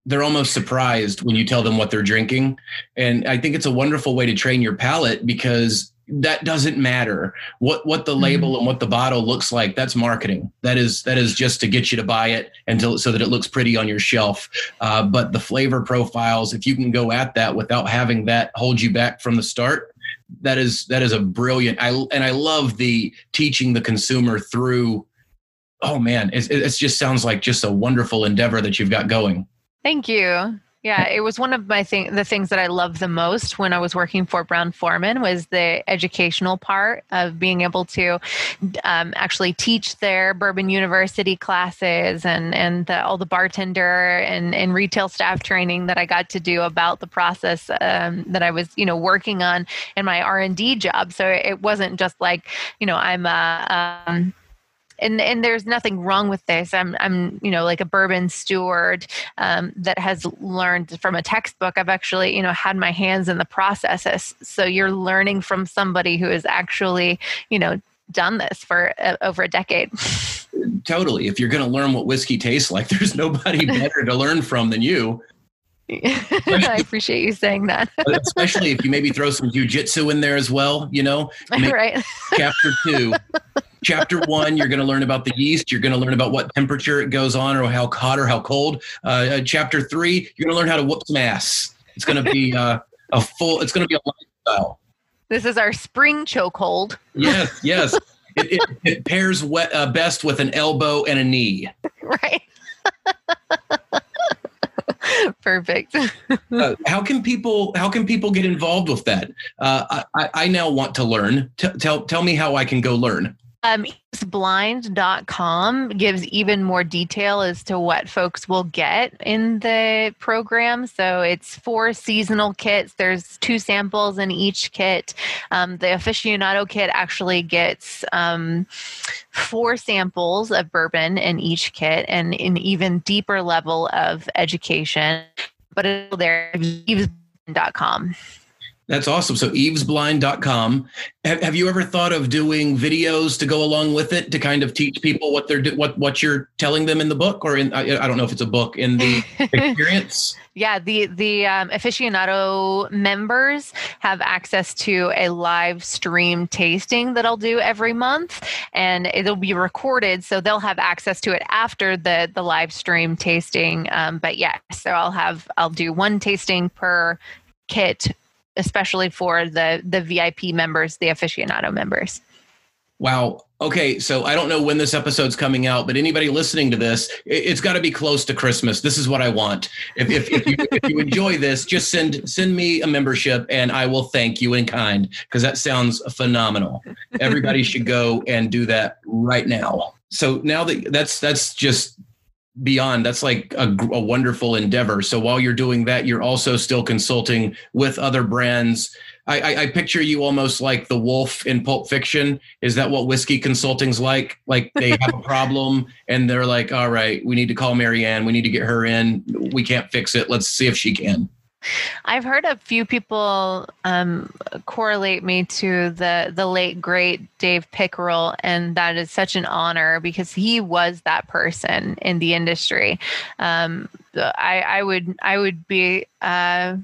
they're almost surprised when you tell them what they're drinking, and I think it's a wonderful way to train your palate because that doesn't matter. What what the label mm-hmm. and what the bottle looks like that's marketing. That is that is just to get you to buy it until so that it looks pretty on your shelf. Uh, but the flavor profiles if you can go at that without having that hold you back from the start that is that is a brilliant i and i love the teaching the consumer through oh man it, it just sounds like just a wonderful endeavor that you've got going. Thank you yeah, it was one of my thing the things that I loved the most when I was working for Brown Forman was the educational part of being able to um, actually teach their Bourbon University classes and and the, all the bartender and, and retail staff training that I got to do about the process um, that I was you know working on in my R and D job. So it wasn't just like you know I'm a um, and and there's nothing wrong with this. I'm I'm you know like a bourbon steward um, that has learned from a textbook. I've actually you know had my hands in the processes. So you're learning from somebody who has actually you know done this for uh, over a decade. *laughs* Totally. If you're going to learn what whiskey tastes like, *laughs* there's nobody better to learn from than you. *laughs* I appreciate you saying that. especially if you maybe throw some jujitsu in there as well, you know. Right. Chapter two. Chapter *laughs* one, you're going to learn about the yeast. You're going to learn about what temperature it goes on, or how hot or how cold. Uh, uh chapter three, you're going to learn how to whoop some ass. It's going to be uh, a full. It's going to be a lifestyle. This is our spring chokehold. Yes, yes. *laughs* it, it, it, pairs wet, uh, best with an elbow and a knee. Right. *laughs* Perfect. uh, how can people how can people get involved with that? Uh, I, I now want to learn. T- tell tell me how I can go learn. Um, blind.com gives even more detail as to what folks will get in the program. So it's four seasonal kits. There's two samples in each kit. Um, the aficionado kit actually gets um, four samples of bourbon in each kit and an even deeper level of education. But it's there, com. That's awesome. So eavesblind.com. Have, have you ever thought of doing videos to go along with it to kind of teach people what they're what what you're telling them in the book or in I, I don't know if it's a book in the *laughs* experience? yeah, the the um, aficionado members have access to a live stream tasting that I'll do every month, and it'll be recorded, so they'll have access to it after the the live stream tasting. Um, but yeah, so I'll have I'll do one tasting per kit especially for the the vip members the aficionado members Wow. Okay. So I don't know when this episode's coming out, but anybody listening to this, it's got to be close to Christmas. This is what I want. If, if, if, you, if you enjoy this, just send send me a membership and I will thank you in kind because that sounds phenomenal. Everybody should go and do that right now. So now that that's that's just beyond that's like a, a wonderful endeavor so while you're doing that you're also still consulting with other brands I, I, I, picture you almost like the wolf in Pulp Fiction. Is that what whiskey consulting's like? Like they have a *laughs* problem and they're like, all right, we need to call Marianne. We need to get her in. We can't fix it. Let's see if she can. I've heard a few people um, correlate me to the the late great Dave Pickerell, and that is such an honor because he was that person in the industry. Um, I, I would I would be. Uh,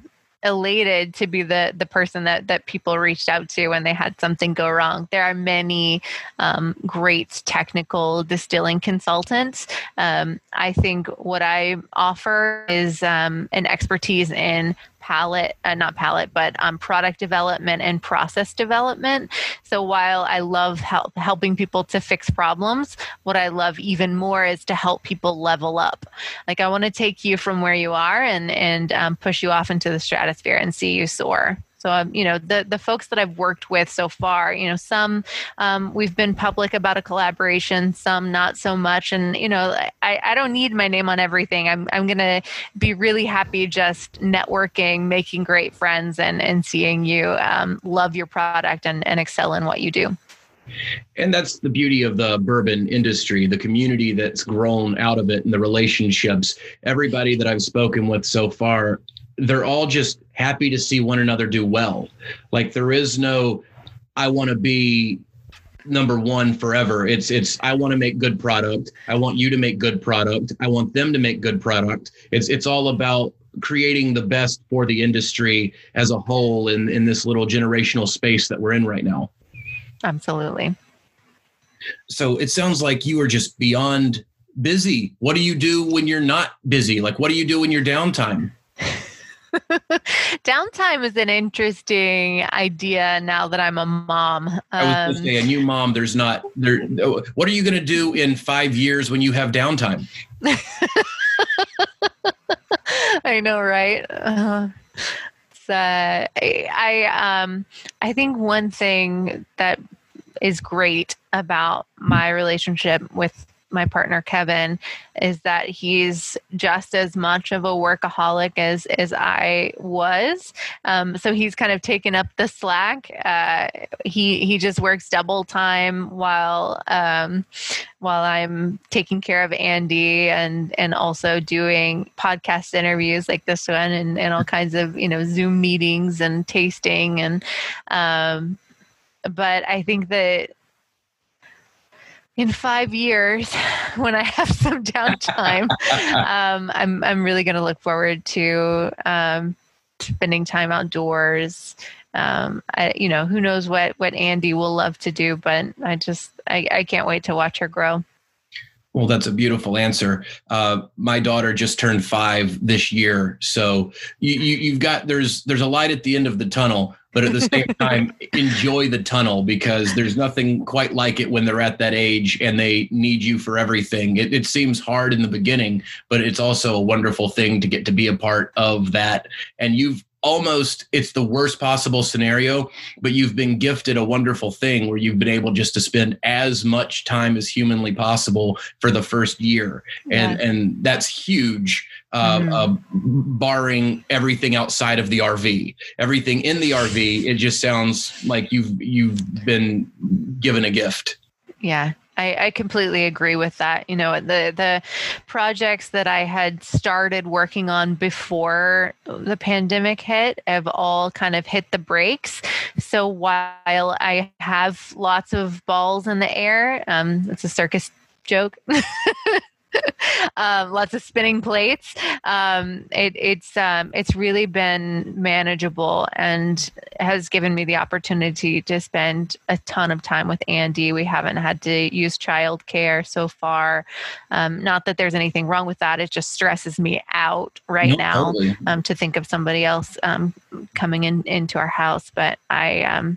elated to be the the person that that people reached out to when they had something go wrong. There are many um, great technical distilling consultants. Um, I think what I offer is um, an expertise in palate, uh, not palette, but um, product development and process development. So while I love help, helping people to fix problems, what I love even more is to help people level up. Like I want to take you from where you are and and um, push you off into the stratosphere and see you soar. So, um, you know, the the folks that I've worked with so far, you know, some um, we've been public about a collaboration, some not so much. And you know, I, I don't need my name on everything. I'm I'm gonna be really happy just networking, making great friends, and and seeing you um, love your product and and excel in what you do. And that's the beauty of the bourbon industry, the community that's grown out of it and the relationships. Everybody that I've spoken with so far they're all just happy to see one another do well. Like there is no, I want to be number one forever. It's it's I want to make good product. I want you to make good product. I want them to make good product. It's it's all about creating the best for the industry as a whole in in this little generational space that we're in right now. Absolutely. So it sounds like you are just beyond busy. What do you do when you're not busy? Like what do you do in your downtime? *laughs* *laughs* Downtime is an interesting idea now that I'm a mom. Um, I was going to say, a new mom, there's not there. What are you going to do in five years when you have downtime? *laughs* I know, right? Uh, uh, I, I, um, I think one thing that is great about my relationship with my partner Kevin is that he's just as much of a workaholic as as I was. Um, so he's kind of taken up the slack. Uh, he he just works double time while um, while I'm taking care of Andy and and also doing podcast interviews like this one and, and all kinds of you know Zoom meetings and tasting and um, but I think that in five years *laughs* when I have some downtime, *laughs* um, I'm I'm really going to look forward to um, spending time outdoors. Um, I, you know, who knows what what Andy will love to do, but I just I, I can't wait to watch her grow. Well, that's a beautiful answer. Uh, my daughter just turned five this year, so you, you, you've got there's there's a light at the end of the tunnel but at the same *laughs* time enjoy the tunnel because there's nothing quite like it when they're at that age and they need you for everything. It, it, seems hard in the beginning but it's also a wonderful thing to get to be a part of that. And you've almost it's the worst possible scenario but you've been gifted a wonderful thing where you've been able just to spend as much time as humanly possible for the first year. And yeah. and that's huge uh, mm-hmm. uh, barring everything outside of the RV everything in the RV it just sounds like you've you've been given a gift yeah I, I, completely agree with that. You know, the the projects that I had started working on before the pandemic hit have all kind of hit the brakes. So while I have lots of balls in the air, um, it's a circus joke. *laughs* *laughs* um, lots of spinning plates. Um, it, it's um, it's really been manageable and has given me the opportunity to spend a ton of time with Andy. We haven't had to use childcare so far. Um, not that there's anything wrong with that. It just stresses me out right no, now totally. Um, to think of somebody else um, coming in into our house. But I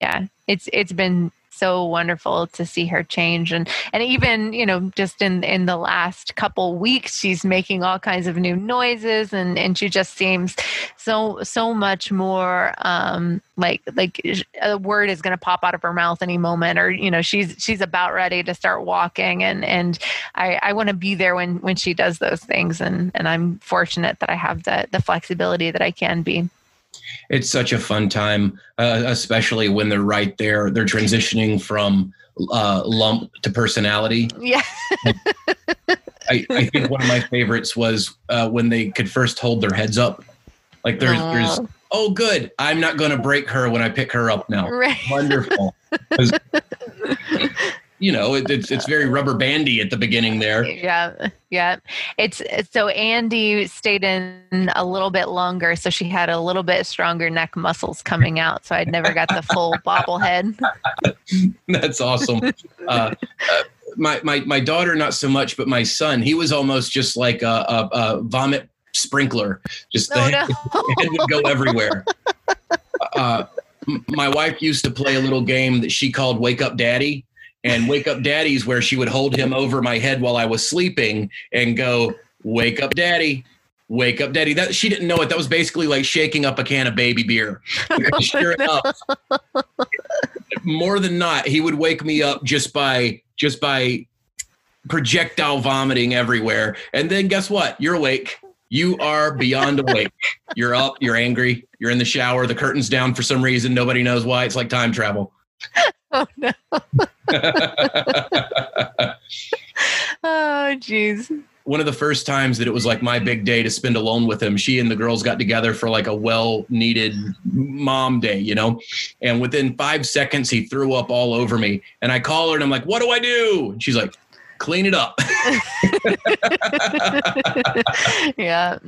yeah, it's it's been so wonderful to see her change. And and even you know just in in the last couple weeks she's making all kinds of new noises and and she just seems so so much more um like like a word is going to pop out of her mouth any moment or you know she's she's about ready to start walking. And and i i want to be there when when she does those things. And and i'm fortunate that i have the the flexibility that i can be it's such a fun time, uh, especially when they're right there. They're transitioning from uh, lump to personality. Yeah. *laughs* I, I, think one of my favorites was uh, when they could first hold their heads up. Like there's, there's oh, good. I'm not going to break her when I pick her up now. Right. Wonderful. *laughs* you know, it, it's it's very rubber bandy at the beginning there. Yeah, yeah. It's so Andy stayed in a little bit longer, so she had a little bit stronger neck muscles coming out. So I'd never got the full *laughs* bobblehead. That's awesome. Uh, uh, my my my daughter, not so much, but my son, he was almost just like a, a, a vomit sprinkler. Just oh, the no. head would go everywhere. *laughs* Uh, my wife used to play a little game that she called "Wake Up Daddy." And wake up daddy's where she would hold him over my head while I was sleeping and go, wake up daddy, wake up daddy. That she didn't know it. That was basically like shaking up a can of baby beer. *laughs* Oh, *laughs* sure enough, more than not, he would wake me up just by just by projectile vomiting everywhere. And then guess what? You're awake. You are beyond awake. You're up, you're angry, you're in the shower, the curtain's down for some reason, nobody knows why. It's like time travel. *laughs* Oh no. *laughs* oh jeez. One of the first times that it was like my big day to spend alone with him, she and the girls got together for like a well needed mom day, you know? And within five seconds, he threw up all over me. And I call her and I'm like, what do I do? And she's like, clean it up. *laughs* yeah.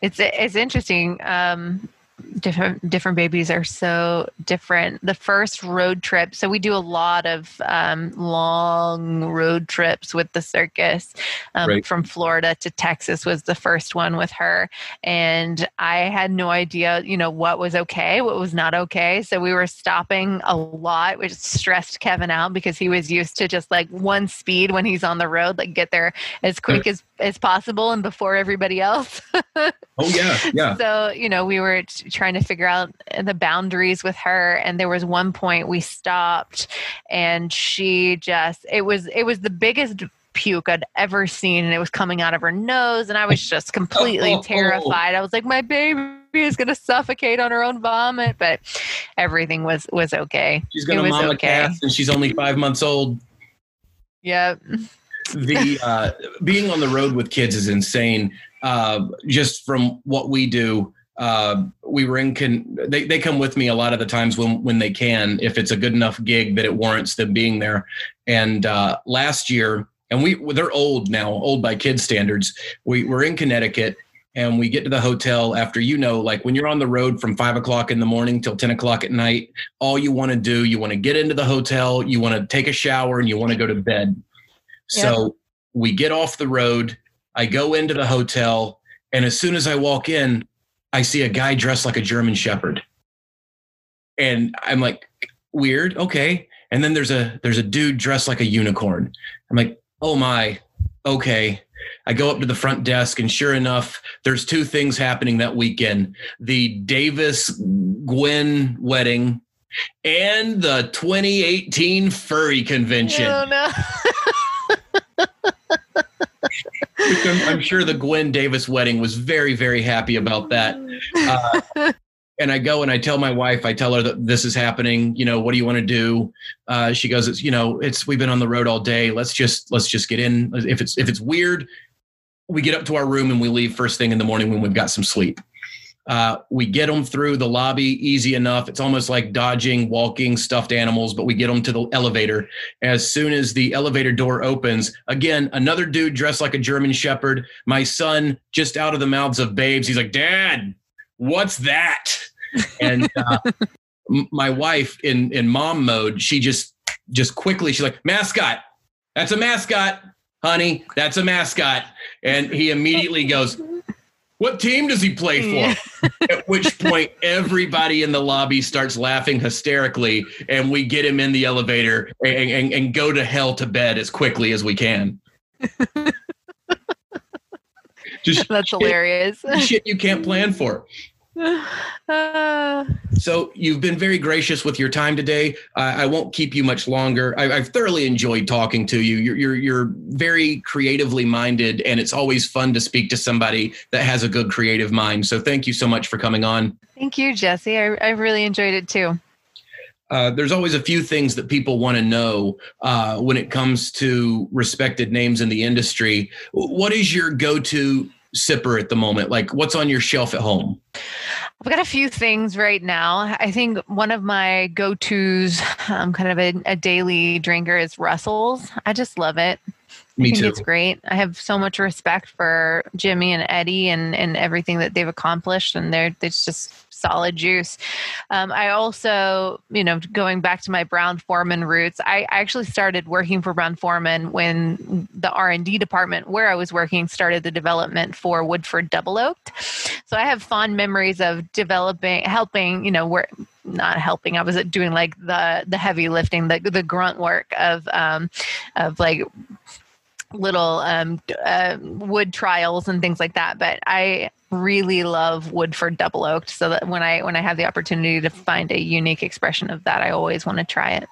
It's, it's interesting. Um, different different babies are so different. The first road trip so we do a lot of um, long road trips with the circus um, right. from florida to texas was the first one with her. And i had no idea you know what was okay what was not okay. So we were stopping a lot which stressed kevin out because he was used to just like one speed when he's on the road like get there as quick as as possible and before everybody else *laughs* oh yeah yeah so you know we were trying to figure out the boundaries with her and there was one point we stopped and she just it was it was the biggest puke I'd ever seen and it was coming out of her nose and I was just completely *laughs* oh. terrified. I was like my baby is going to suffocate on her own vomit but everything was was okay. She's going to mom okay. and she's only 5 months old. Yep. The uh, being on the road with kids is insane. Uh, just from what we do, uh, we were in con- they, they come with me a lot of the times when when they can if it's a good enough gig that it warrants them being there. And uh, last year and we they're old now old by kid standards. We were in connecticut and we get to the hotel after you know like when you're on the road from five o'clock in the morning till 10 o'clock at night all you want to do you want to get into the hotel you want to take a shower and you want to go to bed yeah. so we get off the road i go into the hotel and as soon as i walk in I see a guy dressed like a German Shepherd, and I'm like, weird, okay. And then there's a there's a dude dressed like a unicorn. I'm like, oh my, okay. I go up to the front desk, and sure enough, there's two things happening that weekend: the Davis Gwen wedding and the 2018 furry convention. Oh no. *laughs* I'm, I'm, sure the Gwen Davis wedding was very, very happy about that. Uh, and I go and I tell my wife, I tell her that this is happening. You know, what do you want to do? Uh, she goes, it's, you know, it's, we've been on the road all day. Let's just, let's just get in. If it's, if it's weird, we get up to our room and we leave first thing in the morning when we've got some sleep. Uh, we get them through the lobby easy enough. It's almost like dodging walking stuffed animals, but we get them to the elevator. As soon as the elevator door opens, again, another dude dressed like a German Shepherd. My son, just out of the mouths of babes, he's like, Dad, what's that? And uh, *laughs* my wife, in in mom mode, she just just quickly, she's like, mascot. That's a mascot, honey. That's a mascot. And he immediately goes, what team does he play for? *laughs* At which point, everybody in the lobby starts laughing hysterically, and we get him in the elevator and, and, and go to hell to bed as quickly as we can. *laughs* Just That's shit, hilarious. Shit you can't plan for. *laughs* Uh, so you've been very gracious with your time today. I, I won't keep you much longer. I, have thoroughly enjoyed talking to you. You're, you're, you're very creatively minded, and it's always fun to speak to somebody that has a good creative mind. So thank you so much for coming on. Thank you, Jesse. I, I really enjoyed it too. Uh, there's always a few things that people want to know uh, when it comes to respected names in the industry. What is your go-to sipper at the moment? Like, what's on your shelf at home? I've got a few things right now. I think one of my go tos, um, kind of a, a, daily drinker, is Russell's. I just love it. Me I think too. It's great. I have so much respect for Jimmy and Eddie and, and everything that they've accomplished, and they're it's just solid juice. Um, I also, you know, going back to my Brown Forman roots, I, I actually started working for Brown Forman when the R and D department where I was working started the development for Woodford Double Oaked. So I have fond memories of developing, helping, you know, where not helping. I was doing like the the heavy lifting, the the grunt work of um, of like little um, uh, wood trials and things like that. But I really love Woodford double oaked, so that when I when I have the opportunity to find a unique expression of that, I always want to try it.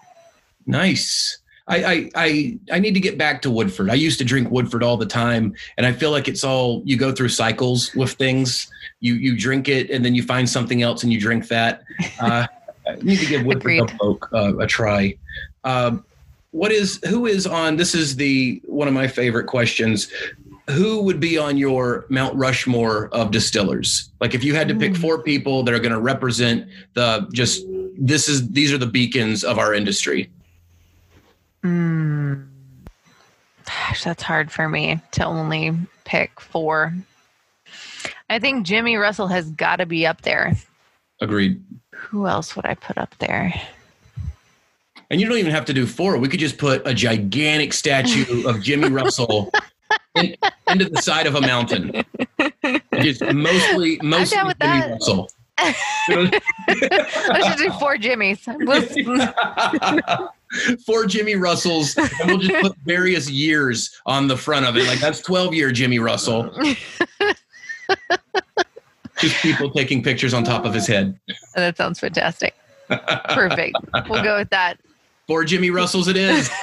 Nice. I, I I I need to get back to Woodford. I used to drink Woodford all the time, and I feel like it's all you go through cycles with things. You you drink it, and then you find something else, and you drink that. Uh, I need to give Woodford Double Oak uh, a try. Um, what is who is on? This is the one of my favorite questions who would be on your Mount Rushmore of distillers? Like if you had to pick hmm. four people that are going to represent the just this is these are the beacons of our industry. Hmm. Gosh, that's hard for me to only pick four. I think Jimmy Russell has got to be up there. Agreed. Who else would I put up there? And you don't even have to do four. We could just put a gigantic statue of Jimmy *laughs* Russell in, into the side of a mountain. Just mostly, mostly Jimmy that. Russell. *laughs* Let's just do four Jimmys. *laughs* four Jimmy Russells, and we'll just put various years on the front of it. Like that's 12 year Jimmy Russell. just people taking pictures on top of his head. That sounds fantastic. Perfect. We'll go with that. Four Jimmy Russells it is. *laughs*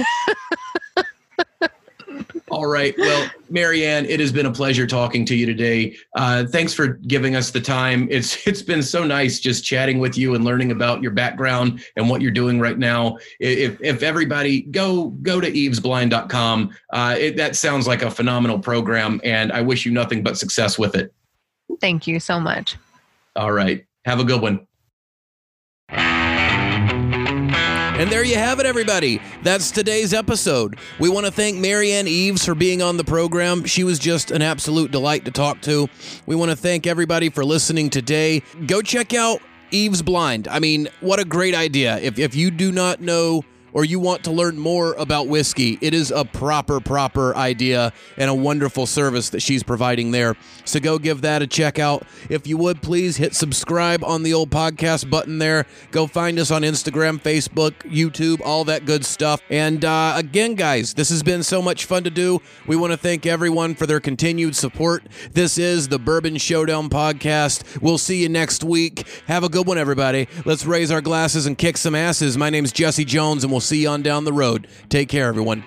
All right. Well, Marianne, it has been a pleasure talking to you today. Uh, thanks for giving us the time. It's *laughs* it's been so nice just chatting with you and learning about your background and what you're doing right now. If if everybody go go to eavesblind.com, uh, it, that sounds like a phenomenal program, and I wish you nothing but success with it. Thank you so much. All right. Have a good one. And there you have it, everybody. That's today's episode. We want to thank Marianne Eaves for being on the program. She was just an absolute delight to talk to. We want to thank everybody for listening today. Go check out Eaves Blind. I mean, what a great idea. If, if you do not know or you want to learn more about whiskey, it is a proper, proper idea and a wonderful service that she's providing there. So go give that a check out. If you would, please hit subscribe on the old podcast button there. Go find us on Instagram, Facebook, YouTube, all that good stuff. And uh, again, guys, this has been so much fun to do. We want to thank everyone for their continued support. This is the Bourbon Showdown podcast. We'll see you next week. Have a good one, everybody. Let's raise our glasses and kick some asses. My name's Jesse Jones, and We'll see you on down the road. Take care, everyone.